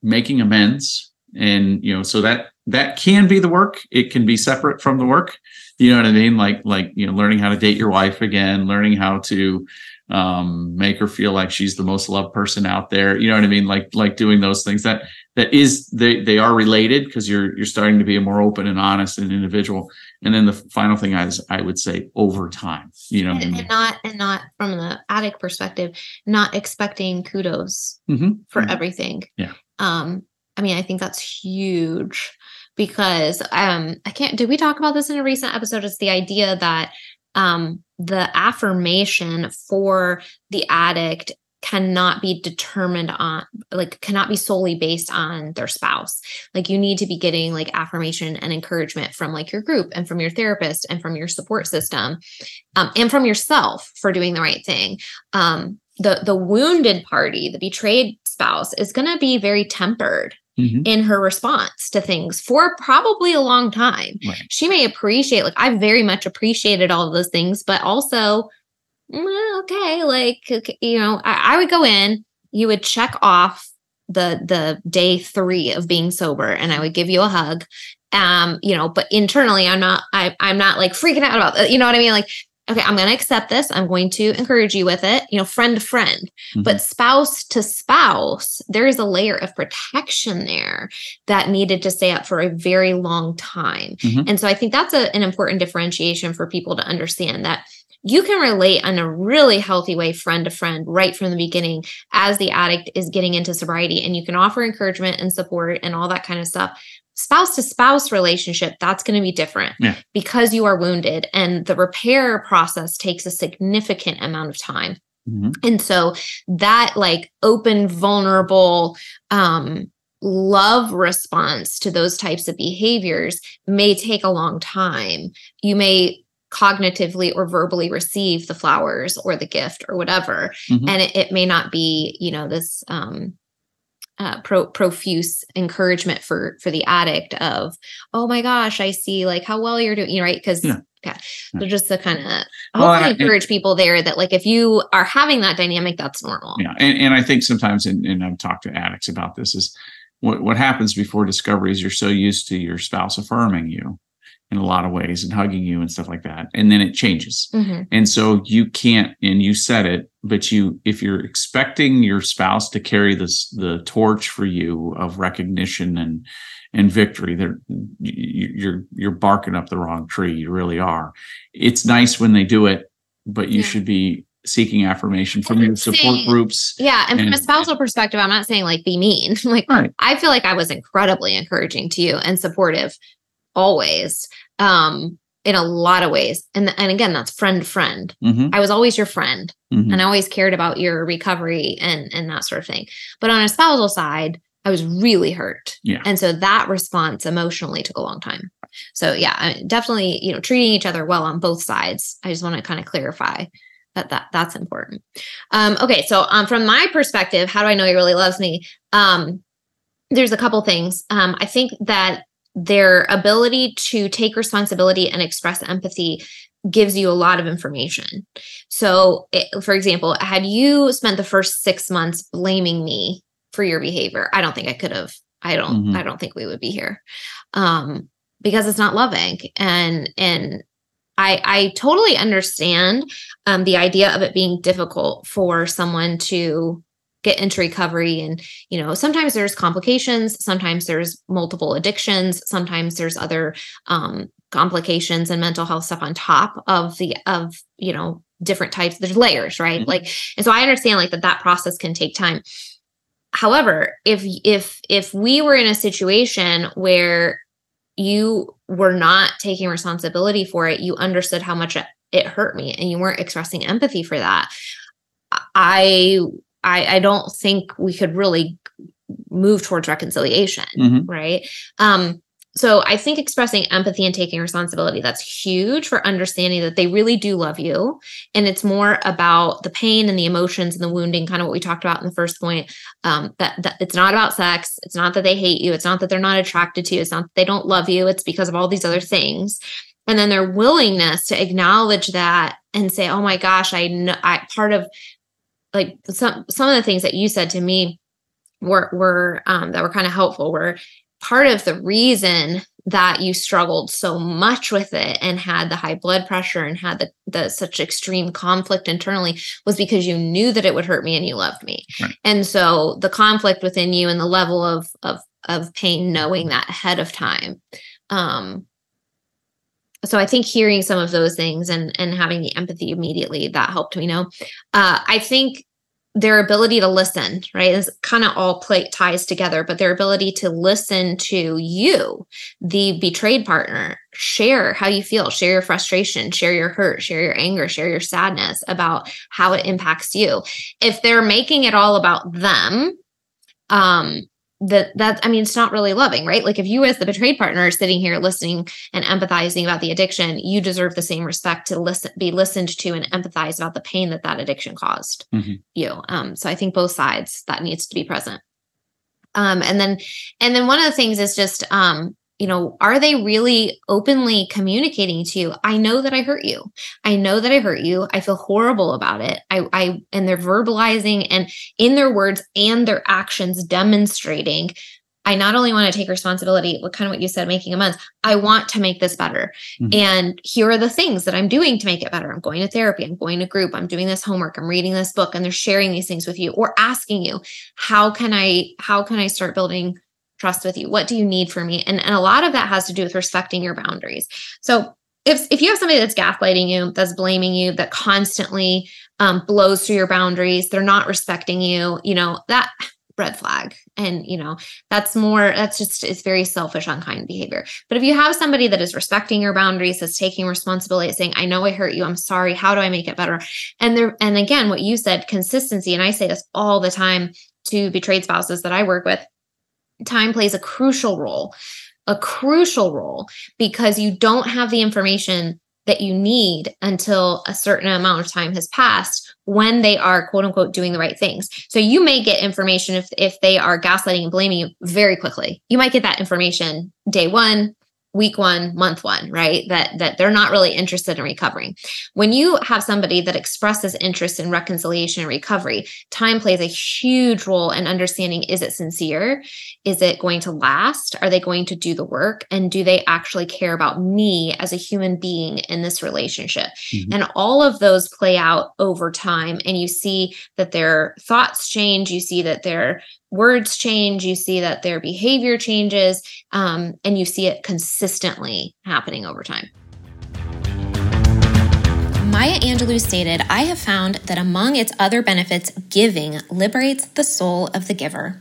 S2: making amends, and you know so that that can be the work. It can be separate from the work. You know what I mean? Like like you know learning how to date your wife again, learning how to um make her feel like she's the most loved person out there you know what i mean like like doing those things that that is they they are related because you're you're starting to be a more open and honest and individual and then the final thing i was i would say over time you know what I
S1: And,
S2: mean?
S1: and not and not from the addict perspective, not expecting kudos
S2: Mhm.
S1: for
S2: Mhm.
S1: everything.
S2: Yeah.
S1: Um, I mean, I think that's huge because um I can't did we talk about this in a recent episode? It's the idea that um the affirmation for the addict cannot be determined on like cannot be solely based on their spouse. Like you need to be getting like affirmation and encouragement from like your group and from your therapist and from your support system um, and from yourself for doing the right thing. Um, the the wounded party the betrayed spouse is going to be very tempered
S2: Mhm.
S1: in her response to things for probably a long time
S2: Right.
S1: she may appreciate like i very much appreciated all of those things but also mm, okay like okay, you know I, I would go in you would check off the the day three of being sober and i would give you a hug um you know but internally i'm not I, i'm not like freaking out about that you know what i mean like okay i'm going to accept this i'm going to encourage you with it you know friend to friend
S2: Mhm.
S1: but spouse to spouse there is a layer of protection there that needed to stay up for a very long time
S2: Mhm.
S1: and so i think that's a, an important differentiation for people to understand that you can relate in a really healthy way friend to friend right from the beginning as the addict is getting into sobriety and you can offer encouragement and support and all that kind of stuff spouse to spouse relationship that's going to be different
S2: Yeah.
S1: because you are wounded and the repair process takes a significant amount of time
S2: Mhm.
S1: and so that like open vulnerable um love response to those types of behaviors may take a long time you may cognitively or verbally receive the flowers or the gift or whatever.
S2: Mhm.
S1: and it, it may not be you know this um uh, pro, profuse encouragement for for the addict of oh my gosh i see like how well you're doing you know, right? Because
S2: Yeah.
S1: yeah. So just to kind of
S2: Well,
S1: hopefully
S2: I-
S1: encourage people there that like if you are having that dynamic that's normal.
S2: Yeah, and, and I think sometimes, and, and I've talked to addicts about this, is what what happens before discovery is you're so used to your spouse affirming you in a lot of ways and hugging you and stuff like that, and then it changes,
S1: Mhm.
S2: and so you can't. And you said it, but you if you're expecting your spouse to carry this the torch for you of recognition and and victory, they're you- you're you're barking up the wrong tree. You really are. It's nice when they do it, but you
S1: Yeah.
S2: should be seeking affirmation from your support
S1: Saying-
S2: groups.
S1: yeah and from a
S2: And-
S1: spousal perspective i'm not saying like be mean like
S2: Right.
S1: i feel like i was incredibly encouraging to you and supportive always um in a lot of ways and and again that's friend friend
S2: Mhm,
S1: i was always your friend
S2: mhm.
S1: and I always cared about your recovery and and that sort of thing. But on a spousal side, I was really hurt.
S2: Yeah.
S1: And so that response emotionally took a long time. So yeah, I definitely, you know, treating each other well on both sides. I just want to kind of clarify that that that's important. Um, okay, so um, from my perspective, how do I know he really loves me? Um, there's a couple things. Um, I think that their ability to take responsibility and express empathy gives you a lot of information. So, it, for example, had you spent the first six months blaming me for your behavior, I don't think I could have. I don't.
S2: Mhm.
S1: I don't think we would be here, um, because it's not loving. And and I I totally understand um, the idea of it being difficult for someone to get into recovery and you know sometimes there's complications sometimes there's multiple addictions sometimes there's other um, complications and mental health stuff on top of the of you know different types there's layers right
S2: Mhm.
S1: like and so i understand like that that process can take time however if if if we were in a situation where you were not taking responsibility for it, you understood how much it, it hurt me and you weren't expressing empathy for that. I I, I don't think we could really move towards reconciliation,
S2: Mhm.
S1: right? Um, so I think expressing empathy and taking responsibility that's huge for understanding that they really do love you, and it's more about the pain and the emotions and the wounding, kind of what we talked about in the first point. Um, that that it's not about sex, it's not that they hate you, it's not that they're not attracted to you, it's not that they don't love you, it's because of all these other things. And then their willingness to acknowledge that and say, "Oh my gosh, I know I part of." Like some some of the things that you said to me were were um, that were kind of helpful were part of the reason that you struggled so much with it and had the high blood pressure and had the, the such extreme conflict internally was because you knew that it would hurt me and you loved me
S2: Right.
S1: and so the conflict within you and the level of of of pain knowing that ahead of time um so i think hearing some of those things and and having the empathy immediately that helped me know. Uh i think their ability to listen right is kind of all play ties together but their ability to listen to you the betrayed partner share how you feel share your frustration share your hurt share your anger share your sadness about how it impacts you. If they're making it all about them um that that i mean it's not really loving right? Like if you as the betrayed partner are sitting here listening and empathizing about the addiction you deserve the same respect to listen be listened to and empathize about the pain that that addiction caused
S2: Mhm.
S1: you. Um so i think both sides that needs to be present. Um and then and then one of the things is just um you know are they really openly communicating to you? I know that i hurt you. I know that i hurt you. I feel horrible about it. I i and they're verbalizing and in their words and their actions demonstrating i not only want to take responsibility what kind of what you said making amends i want to make this better.
S2: Mhm.
S1: and here are the things that i'm doing to make it better. I'm going to therapy i'm going to group i'm doing this homework i'm reading this book and they're sharing these things with you or asking you how can i how can i start building trust with you. What do you need from me? And, and a lot of that has to do with respecting your boundaries. So if if you have somebody that's gaslighting you that's blaming you that constantly um, blows through your boundaries they're not respecting you you know that red flag. And you know that's more that's just it's very selfish unkind behavior. But if you have somebody that is respecting your boundaries that's taking responsibility saying i know i hurt you. I'm sorry. How do i make it better? And there and again what you said consistency and i say this all the time to betrayed spouses that i work with time plays a crucial role a crucial role because you don't have the information that you need until a certain amount of time has passed when they are quote unquote doing the right things. So you may get information if if they are gaslighting and blaming you very quickly. You might get that information day 1, week 1, month 1, right? That that they're not really interested in recovering. When you have somebody that expresses interest in reconciliation and recovery, time plays a huge role in understanding is it sincere? Is it going to last? Are they going to do the work? And do they actually care about me as a human being in this relationship?
S2: Mhm.
S1: And all of those play out over time. And you see that their thoughts change, you see that their words change, you see that their behavior changes, um, and you see it consistently happening over time. Maya Angelou stated, I have found that among its other benefits, giving liberates the soul of the giver.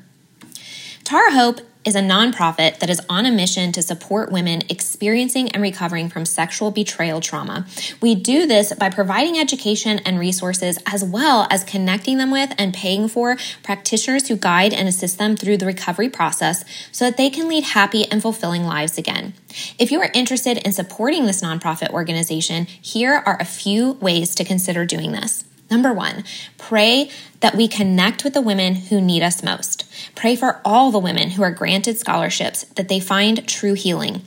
S1: Tara Hope is a nonprofit that is on a mission to support women experiencing and recovering from sexual betrayal trauma. We do this by providing education and resources as well as connecting them with and paying for practitioners who guide and assist them through the recovery process so that they can lead happy and fulfilling lives again. If you are interested in supporting this nonprofit organization, here are a few ways to consider doing this. Number one, pray that we connect with the women who need us most. Pray for all the women who are granted scholarships that they find true healing.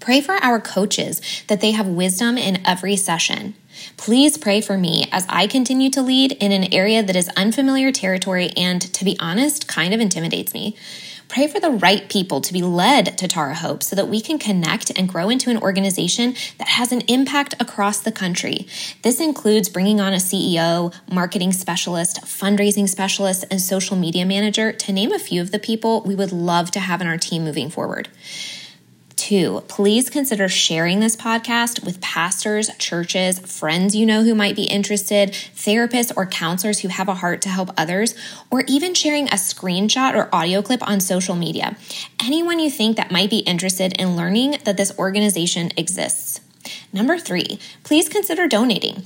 S1: Pray for our coaches that they have wisdom in every session. Please pray for me as I continue to lead in an area that is unfamiliar territory and, to be honest, kind of intimidates me. Pray for the right people to be led to Tara Hope so that we can connect and grow into an organization that has an impact across the country. This includes bringing on a CEO, marketing specialist, fundraising specialist, and social media manager, to name a few of the people we would love to have in our team moving forward. Two, please consider sharing this podcast with pastors, churches, friends you know who might be interested, therapists or counselors who have a heart to help others, or even sharing a screenshot or audio clip on social media. Anyone you think that might be interested in learning that this organization exists. Number three, please consider donating.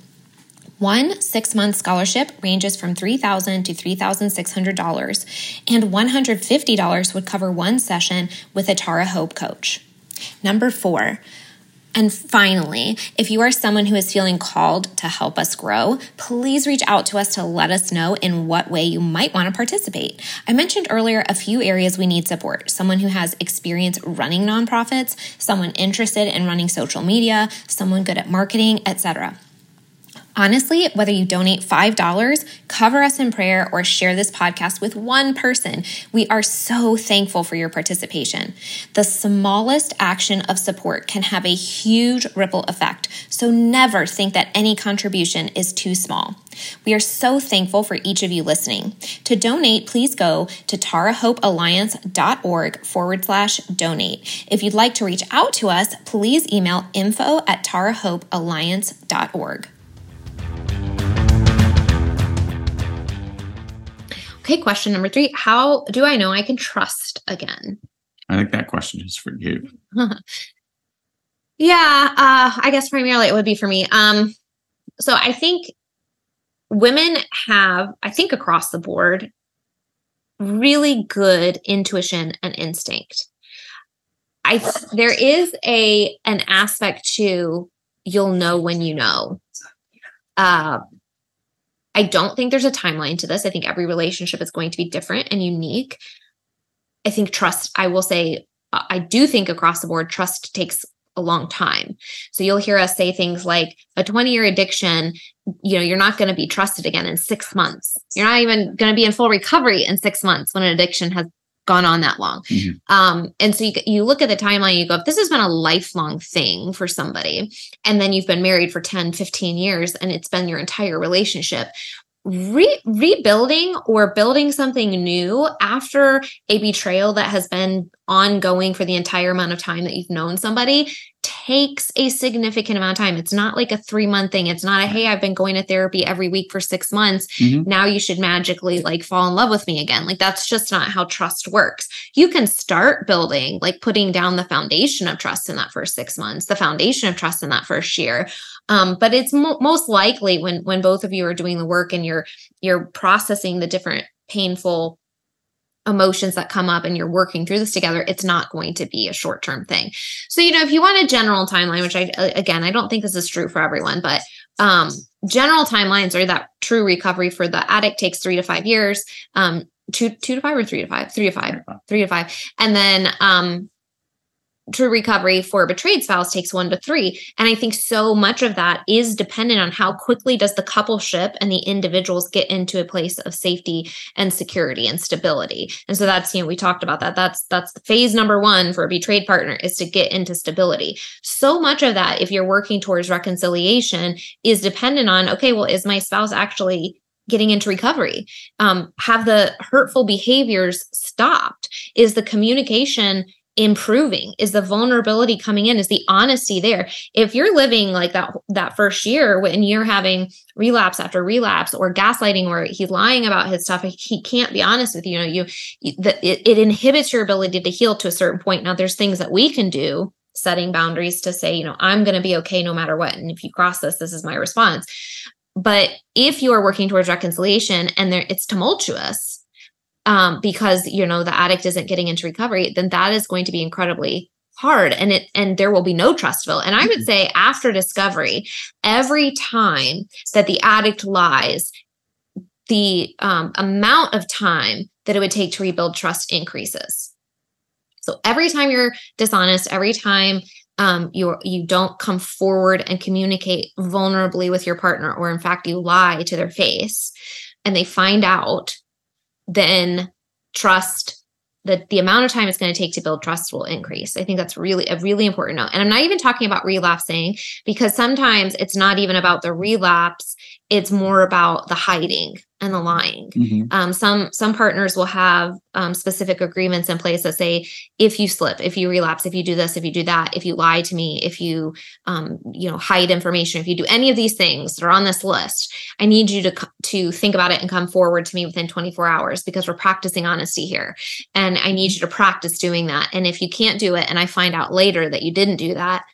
S1: One six month scholarship ranges from $3,000 to $3,600, and $150 would cover one session with a Tara Hope coach. Number four, and finally, if you are someone who is feeling called to help us grow, please reach out to us to let us know in what way you might want to participate. I mentioned earlier a few areas we need support someone who has experience running nonprofits, someone interested in running social media, someone good at marketing, etc. Honestly, whether you donate $5, cover us in prayer, or share this podcast with one person, we are so thankful for your participation. The smallest action of support can have a huge ripple effect, so never think that any contribution is too small. We are so thankful for each of you listening. To donate, please go to tarahopealliance.org forward slash donate. If you'd like to reach out to us, please email info at tarahopealliance.org. Okay, question number three How do I know I can trust again?
S2: I think that question is for you.
S1: yeah, uh, I guess primarily it would be for me. Um, so I think women have, I think across the board, really good intuition and instinct. I there is a an aspect to you'll know when you know. Uh, I don't think there's a timeline to this. I think every relationship is going to be different and unique. I think trust, I will say, uh, I do think across the board, trust takes a long time. So you'll hear us say things like a 20 year addiction, you know, you're not going to be trusted again in six months. You're not even going to be in full recovery in six months when an addiction has gone on that long. Mm-hmm. Um, and so you, you look at the timeline, you go, if this has been a lifelong thing for somebody, and then you've been married for 10, 15 years, and it's been your entire relationship, re- rebuilding or building something new after a betrayal that has been ongoing for the entire amount of time that you've known somebody takes a significant amount of time. It's not like a three month thing. It's not a, hey, I've been going to therapy every week for six months. Mm-hmm. Now you should magically like fall in love with me again. Like that's just not how trust works. You can start building, like putting down the foundation of trust in that first six months, the foundation of trust in that first year. Um, but it's mo- most likely when when both of you are doing the work and you're you're processing the different painful emotions that come up and you're working through this together it's not going to be a short term thing. So you know if you want a general timeline which i again i don't think this is true for everyone but um general timelines are that true recovery for the addict takes three to five years um two two to five or three to five. Three to five. Three to five. And then um true recovery for a betrayed spouse takes one to three. And I think so much of that is dependent on how quickly does the coupleship and the individuals get into a place of safety and security and stability. And so that's, you know, we talked about that. That's that's phase number one for a betrayed partner is to get into stability. So much of that, if you're working towards reconciliation, is dependent on, okay, well, is my spouse actually getting into recovery? Um, have the hurtful behaviors stopped? Is the communication improving is the vulnerability coming in is the honesty there. If you're living like that that first year when you're having relapse after relapse or gaslighting or he's lying about his stuff he can't be honest with you, you know you that it, it inhibits your ability to heal to a certain point. Now there's things that we can do setting boundaries to say you know i'm going to be okay no matter what. And if you cross this this is my response. But if you are working towards reconciliation and there it's tumultuous um, because you know the addict isn't getting into recovery, then that is going to be incredibly hard. And it and there will be no trustville and i would mm-hmm. say after discovery every time that the addict lies the um, amount of time that it would take to rebuild trust increases. So every time you're dishonest every time um, you you don't come forward and communicate vulnerably with your partner or in fact you lie to their face and they find out then trust that the amount of time it's going to take to build trust will increase. I think that's really a really important note. And I'm not even talking about relapsing because sometimes it's not even about the relapse. It's more about the hiding and the lying.
S2: Mhm.
S1: Um, some some partners will have um, specific agreements in place that say if you slip, if you relapse, if you do this, if you do that, if you lie to me, if you um, you know hide information, if you do any of these things that are on this list, I need you to to think about it and come forward to me within 24 hours because we're practicing honesty here, and I need you to practice doing that. And if you can't do it, and I find out later that you didn't do that.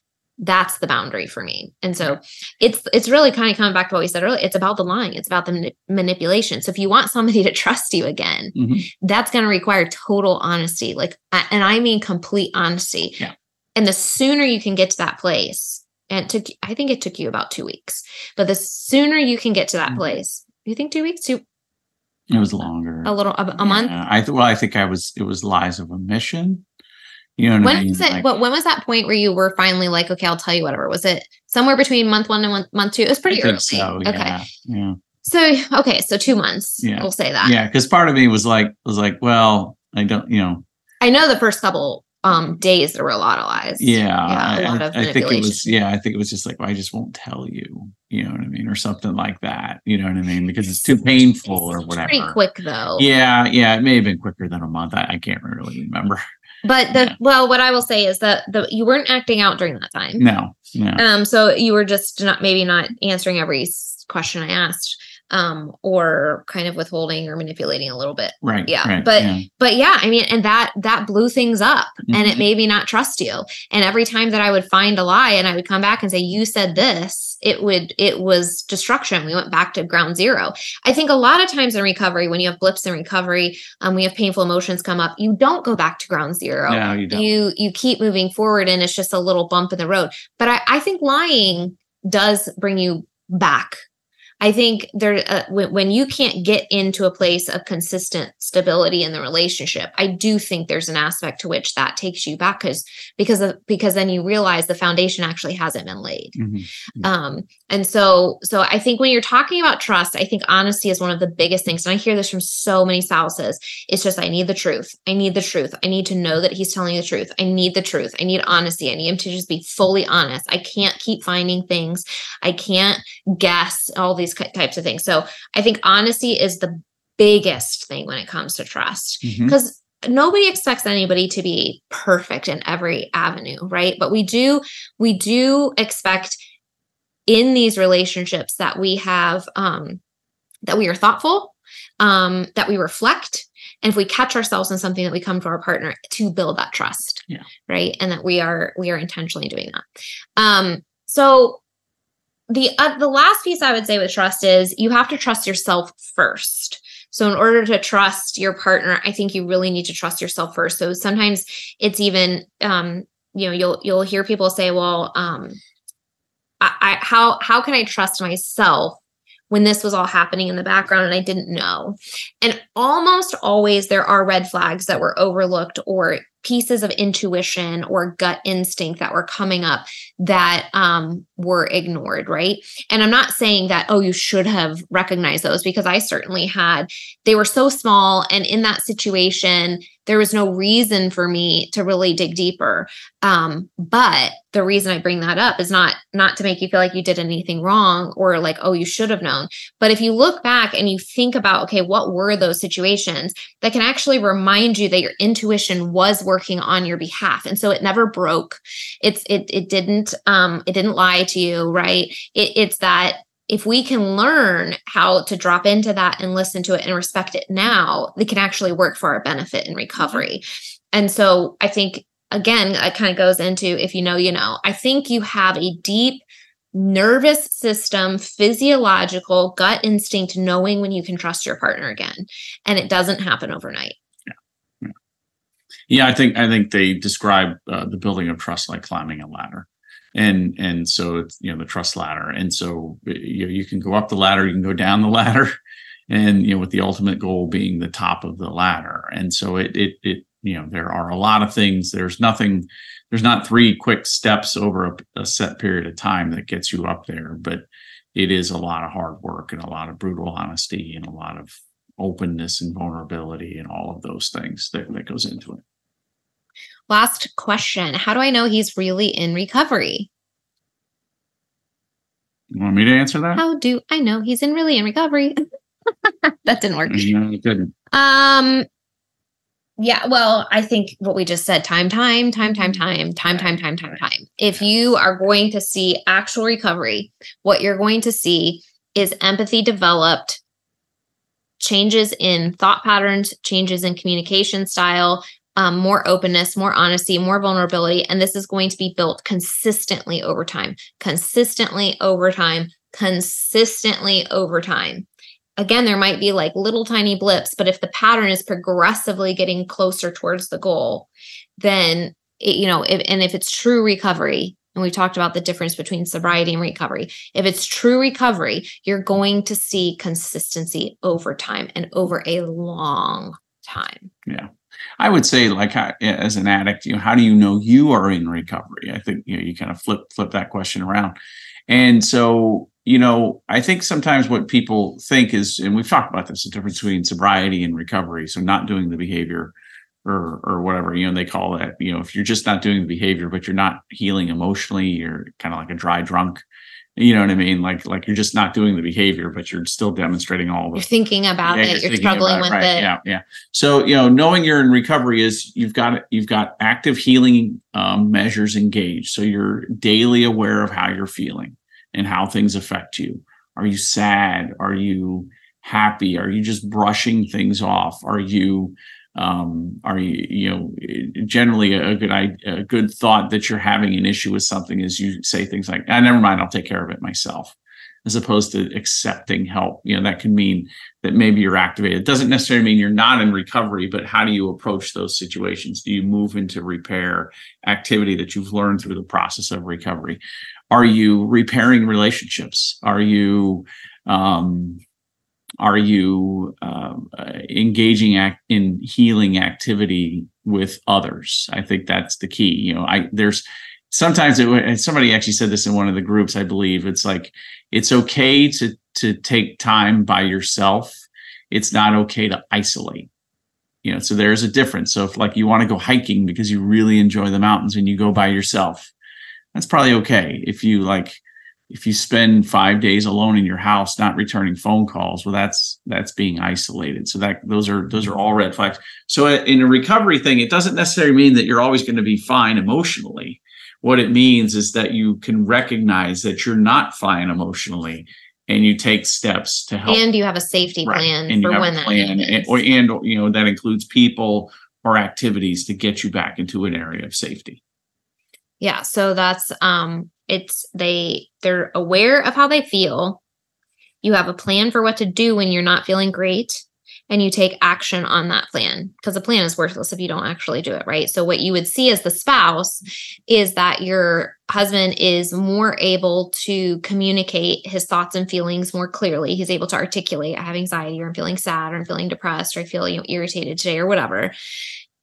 S1: That's the boundary for me. And so it's it's really kind of coming back to what we said earlier. It's about the lying. It's about the mani- manipulation. So if you want somebody to trust you again,
S2: Mhm.
S1: that's going to require total honesty. Like, and I mean complete honesty.
S2: Yeah.
S1: And the sooner you can get to that place, and it took I think it took you about two weeks, but the sooner you can get to that
S2: Mhm.
S1: place, you think two weeks, two
S2: It was longer.
S1: a little a, a month.
S2: I th- well, I think I was. It was lies of omission. You know what I
S1: When
S2: mean?
S1: was it?
S2: Like,
S1: what when was that point where you were finally like, okay, I'll tell you whatever? Was it somewhere between month one and month, month two? It was
S2: I
S1: pretty
S2: think
S1: early.
S2: so.
S1: Okay.
S2: Yeah. Yeah.
S1: So okay, so two months.
S2: Yeah.
S1: We'll say that.
S2: Yeah. Because part of me was like, was like, well, I don't. You know.
S1: I know the first couple um days there were a lot of lies.
S2: Yeah.
S1: Yeah, a
S2: I,
S1: lot
S2: I-
S1: of
S2: I think it was. Yeah. I think it was just like, well, I just won't tell you. You know what I mean, or something like that. You know what I mean, because it's too painful or whatever.
S1: Pretty quick though.
S2: Yeah. Yeah. It may have been quicker than a month. I, I can't really remember.
S1: But the
S2: Yeah.
S1: well, what I will say is that the you weren't acting out during that time.
S2: No. No.
S1: Um, so you were just not maybe not answering every question I asked, um, or kind of withholding or manipulating a little bit.
S2: Right.
S1: yeah,
S2: Right,
S1: but-
S2: yeah.
S1: But yeah, I mean, and that that blew things up, and it
S2: Mhm.
S1: made me not trust you. And every time that I would find a lie, and I would come back and say, "You said this," it would it was destruction. We went back to ground zero. I think a lot of times in recovery, when you have blips in recovery, um, we have painful emotions come up. You don't go back to ground zero
S2: no, you don't.
S1: you you keep moving forward and it's just a little bump in the road but i, I think lying does bring you back i think there uh, when, when you can't get into a place of consistent stability in the relationship i do think there's an aspect to which that takes you back because because of because then you realize the foundation actually hasn't been laid.
S2: Mhm.
S1: um and so so i think when you're talking about trust i think honesty is one of the biggest things and i hear this from so many spouses. It's just i need the truth. I need the truth. I need to know that he's telling the truth. I need the truth. I need honesty. I need him to just be fully honest. I can't keep finding things. I can't guess all these ki- types of things. So i think honesty is the biggest thing when it comes to trust. Because nobody expects anybody to be perfect in every avenue right? But we do we do expect in these relationships that we have um that we are thoughtful um that we reflect and if we catch ourselves in something that we come to our partner to build that trust
S2: Yeah.
S1: right? And that we are we are intentionally doing that. Um so the uh, the last piece i would say with trust is you have to trust yourself first. So in order to trust your partner i think you really need to trust yourself first. So sometimes it's even um you know you'll you'll hear people say well um I, I how how can i trust myself when this was all happening in the background and i didn't know? And almost always there are red flags that were overlooked or pieces of intuition or gut instinct that were coming up that um, were ignored right? And i'm not saying that oh you should have recognized those because i certainly had. They were so small and in that situation there was no reason for me to really dig deeper. Um, but the reason i bring that up is not not to make you feel like you did anything wrong or like oh you should have known. But if you look back and you think about okay what were those situations that can actually remind you that your intuition was working on your behalf and so it never broke it's it it didn't um it didn't lie to you right it, it's that if we can learn how to drop into that and listen to it and respect it now, it can actually work for our benefit in recovery. And so I think, again, it kind of goes into if you know, you know, I think you have a deep nervous system, physiological gut instinct, knowing when you can trust your partner again. And it doesn't happen overnight.
S2: Yeah, I think I think they describe uh, the building of trust like climbing a ladder, and and so it's you know the trust ladder, and so you know, you can go up the ladder, you can go down the ladder, and you know with the ultimate goal being the top of the ladder, and so it it it you know there are a lot of things. There's nothing, there's not three quick steps over a, a set period of time that gets you up there, but it is a lot of hard work and a lot of brutal honesty and a lot of openness and vulnerability and all of those things that, that goes into it.
S1: Last question How do I know he's really in recovery?
S2: You want me to answer that?
S1: How do I know he's in really in recovery? that didn't work.
S2: No, it didn't.
S1: Um yeah, well, I think what we just said time, time, time, time, time, time, time, time, time, time. If you are going to see actual recovery, what you're going to see is empathy developed, changes in thought patterns, changes in communication style, um, more openness, more honesty, more vulnerability. And this is going to be built consistently over time, consistently over time, consistently over time. Again, there might be like little tiny blips, but if the pattern is progressively getting closer towards the goal, then it, you know, if, and if it's true recovery, and we talked about the difference between sobriety and recovery. If it's true recovery, you're going to see consistency over time and over a long time.
S2: Yeah. I would say, like, as an addict, you know, how do you know you are in recovery? I think you know you kind of flip flip that question around, and so you know, I think sometimes what people think is, and we've talked about this, the difference between sobriety and recovery. So not doing the behavior or or whatever, you know, they call that, you know, if you're just not doing the behavior, but you're not healing emotionally, you're kind of like a dry drunk. You know what I mean? Like like you're just not doing the behavior, but you're still demonstrating all the
S1: You're thinking about
S2: Yeah,
S1: it,
S2: you're
S1: you're struggling with
S2: right,
S1: it.
S2: Yeah, yeah. So you know, knowing you're in recovery is you've got you've got active healing um, measures engaged. So you're daily aware of how you're feeling and how things affect you. Are you sad? Are you happy? Are you just brushing things off? Are you um, are you you know generally a good a good thought that you're having an issue with something is you say things like ah, never mind i'll take care of it myself as opposed to accepting help. You know that can mean that maybe you're activated. It doesn't necessarily mean you're not in recovery but how do you approach those situations? Do you move into repair activity that you've learned through the process of recovery? Are you repairing relationships? Are you um, are you um, uh, engaging act in healing activity with others? I think that's the key you know i there's sometimes it, somebody actually said this in one of the groups i believe it's like it's okay to to take time by yourself. It's not okay to isolate. You know so there's a difference. So if like you want to go hiking because you really enjoy the mountains and you go by yourself that's probably okay. If you like if you spend five days alone in your house not returning phone calls well that's that's being isolated. So that those are those are all red flags. So in a recovery thing it doesn't necessarily mean that you're always going to be fine emotionally. What it means is that you can recognize that you're not fine emotionally and you take steps to help.
S1: And you have a safety
S2: Right.
S1: plan
S2: and you
S1: for
S2: have
S1: when
S2: a
S1: that
S2: plan and, or, and you know that includes people or activities to get you back into an area of safety.
S1: Yeah, so that's um it's they they're aware of how they feel. You have a plan for what to do when you're not feeling great and you take action on that plan because the plan is worthless if you don't actually do it, right? So what you would see as the spouse is that your husband is more able to communicate his thoughts and feelings more clearly. He's able to articulate I have anxiety or I'm feeling sad or I'm feeling depressed or I feel you know, irritated today or whatever.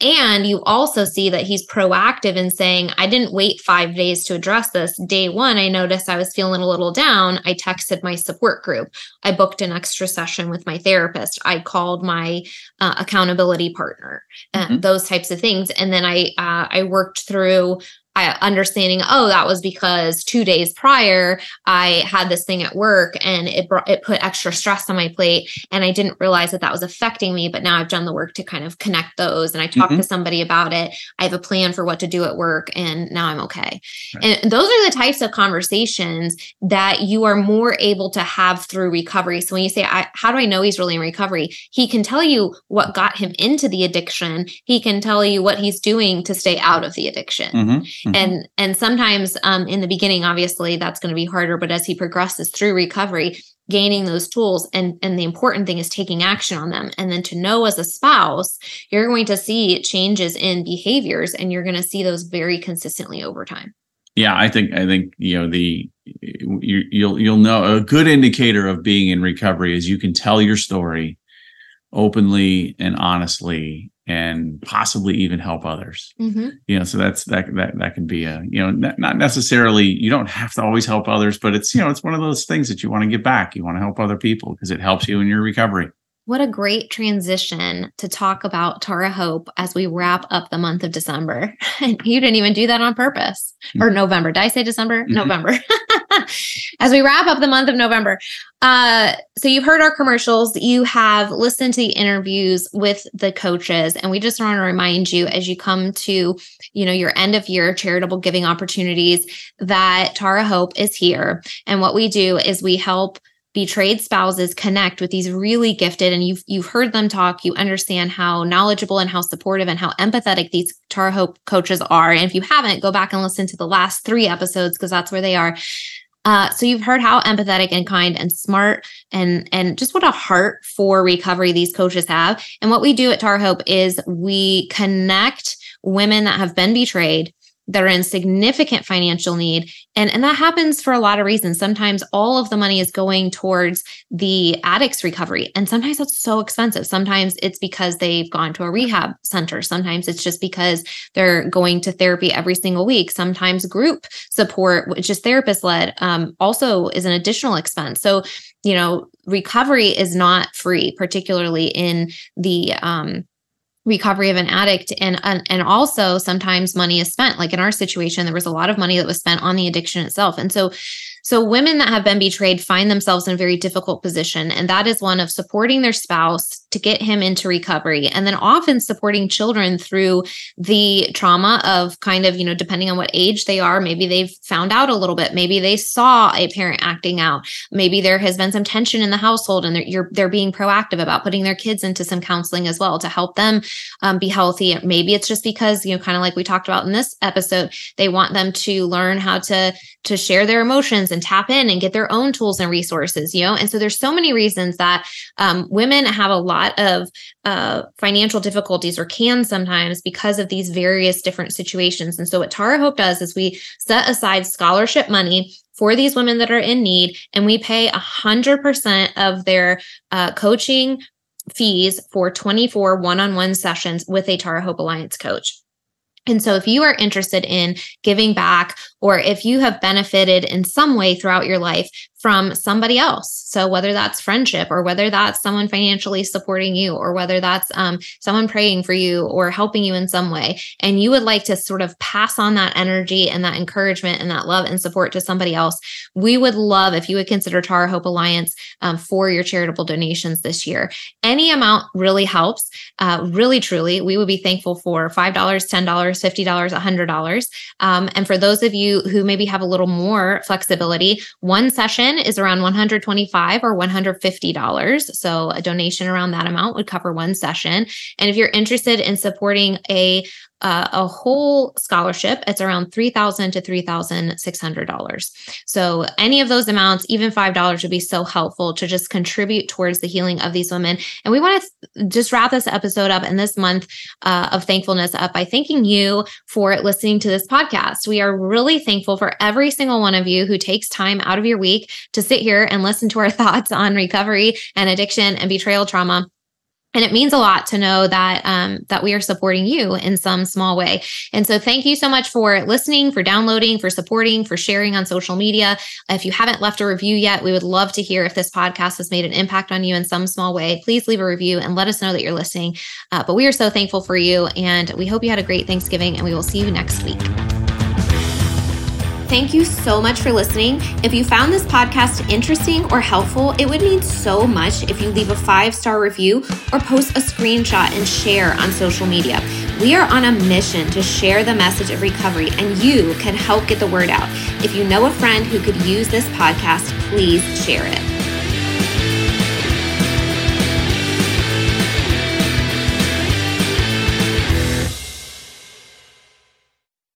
S1: And you also see that he's proactive in saying, I didn't wait five days to address this. Day one, I noticed I was feeling a little down. I texted my support group. I booked an extra session with my therapist. I called my uh, accountability partner, uh,
S2: Mhm.
S1: those types of things. And then I, uh, I worked through uh, understanding, oh, that was because two days prior I had this thing at work and it brought it put extra stress on my plate, and I didn't realize that that was affecting me. But now I've done the work to kind of connect those, and I talked to somebody about it. I have a plan for what to do at work, and now I'm okay.
S2: Right.
S1: And those are the types of conversations that you are more able to have through recovery. So when you say, I, "How do I know he's really in recovery?" He can tell you what got him into the addiction. He can tell you what he's doing to stay out of the addiction
S2: Mhm. Mhm.
S1: and and sometimes um, in the beginning obviously that's going to be harder but as he progresses through recovery gaining those tools and and the important thing is taking action on them and then to know as a spouse you're going to see changes in behaviors and you're going to see those very consistently over time
S2: Yeah, I think I think you know the you, you'll you'll know a good indicator of being in recovery is you can tell your story openly and honestly and possibly even help others. Mm-hmm. You know, so that's that that that can be a you know not, not necessarily you don't have to always help others, but it's you know it's one of those things that you want to give back. You want to help other people because it helps you in your recovery.
S1: What a great transition to talk about Tara Hope as we wrap up the month of December. And you didn't even do that on purpose. Or November. Did I say December?
S2: Mhm.
S1: November. as we wrap up the month of November, uh, so you've heard our commercials, you have listened to the interviews with the coaches, and we just want to remind you as you come to, you know, your end of year charitable giving opportunities that Tara Hope is here. And what we do is we help betrayed spouses connect with these really gifted and you've you've heard them talk you understand how knowledgeable and how supportive and how empathetic these Tara Hope coaches are and if you haven't go back and listen to the last 3 episodes because that's where they are uh, so you've heard how empathetic and kind and smart and and just what a heart for recovery these coaches have. And what we do at Tara Hope is we connect women that have been betrayed that are in significant financial need. And and that happens for a lot of reasons. Sometimes all of the money is going towards the addict's recovery and sometimes that's so expensive. Sometimes it's because they've gone to a rehab center. Sometimes it's just because they're going to therapy every single week. Sometimes group support which is therapist led um, also is an additional expense. So you know recovery is not free particularly in the um, recovery of an addict. And, and and also sometimes money is spent. Like in our situation there was a lot of money that was spent on the addiction itself. And so so women that have been betrayed find themselves in a very difficult position. And that is one of supporting their spouse to get him into recovery. And then often supporting children through the trauma of kind of you know depending on what age they are maybe they've found out a little bit. Maybe they saw a parent acting out. Maybe there has been some tension in the household and they're they're being proactive about putting their kids into some counseling as well to help them um, be healthy. Maybe it's just because you know kind of like we talked about in this episode they want them to learn how to to share their emotions and tap in and get their own tools and resources you know? And so there's so many reasons that um, women have a lot lot of uh, financial difficulties or can sometimes because of these various different situations. And so, what Tara Hope does is we set aside scholarship money for these women that are in need, and we pay 100% of their uh, coaching fees for 24 one on one sessions with a Tara Hope Alliance coach. And so, if you are interested in giving back, or if you have benefited in some way throughout your life from somebody else. So whether that's friendship or whether that's someone financially supporting you or whether that's um, someone praying for you or helping you in some way, and you would like to sort of pass on that energy and that encouragement and that love and support to somebody else, we would love if you would consider Tara Hope Alliance um, for your charitable donations this year. Any amount really helps. Uh, really, truly, we would be thankful for $5, $10, $50, $100. Um, and for those of you who maybe have a little more flexibility, one session is around 125 or $150. So a donation around that amount would cover one session. And if you're interested in supporting a uh, a whole scholarship, it's around 3,000 to $3,600. So any of those amounts, even $5 would be so helpful to just contribute towards the healing of these women. And we want to just wrap this episode up and this month uh, of thankfulness up by thanking you for listening to this podcast. We are really thankful for every single one of you who takes time out of your week to sit here and listen to our thoughts on recovery and addiction and betrayal trauma and it means a lot to know that um, that we are supporting you in some small way. And so thank you so much for listening for downloading for supporting for sharing on social media. If you haven't left a review yet we would love to hear if this podcast has made an impact on you in some small way. Please leave a review and let us know that you're listening. Uh, but we are so thankful for you and we hope you had a great thanksgiving and we will see you next week Thank you so much for listening. If you found this podcast interesting or helpful, it would mean so much if you leave a five star review or post a screenshot and share on social media. We are on a mission to share the message of recovery, and you can help get the word out. If you know a friend who could use this podcast, please share it.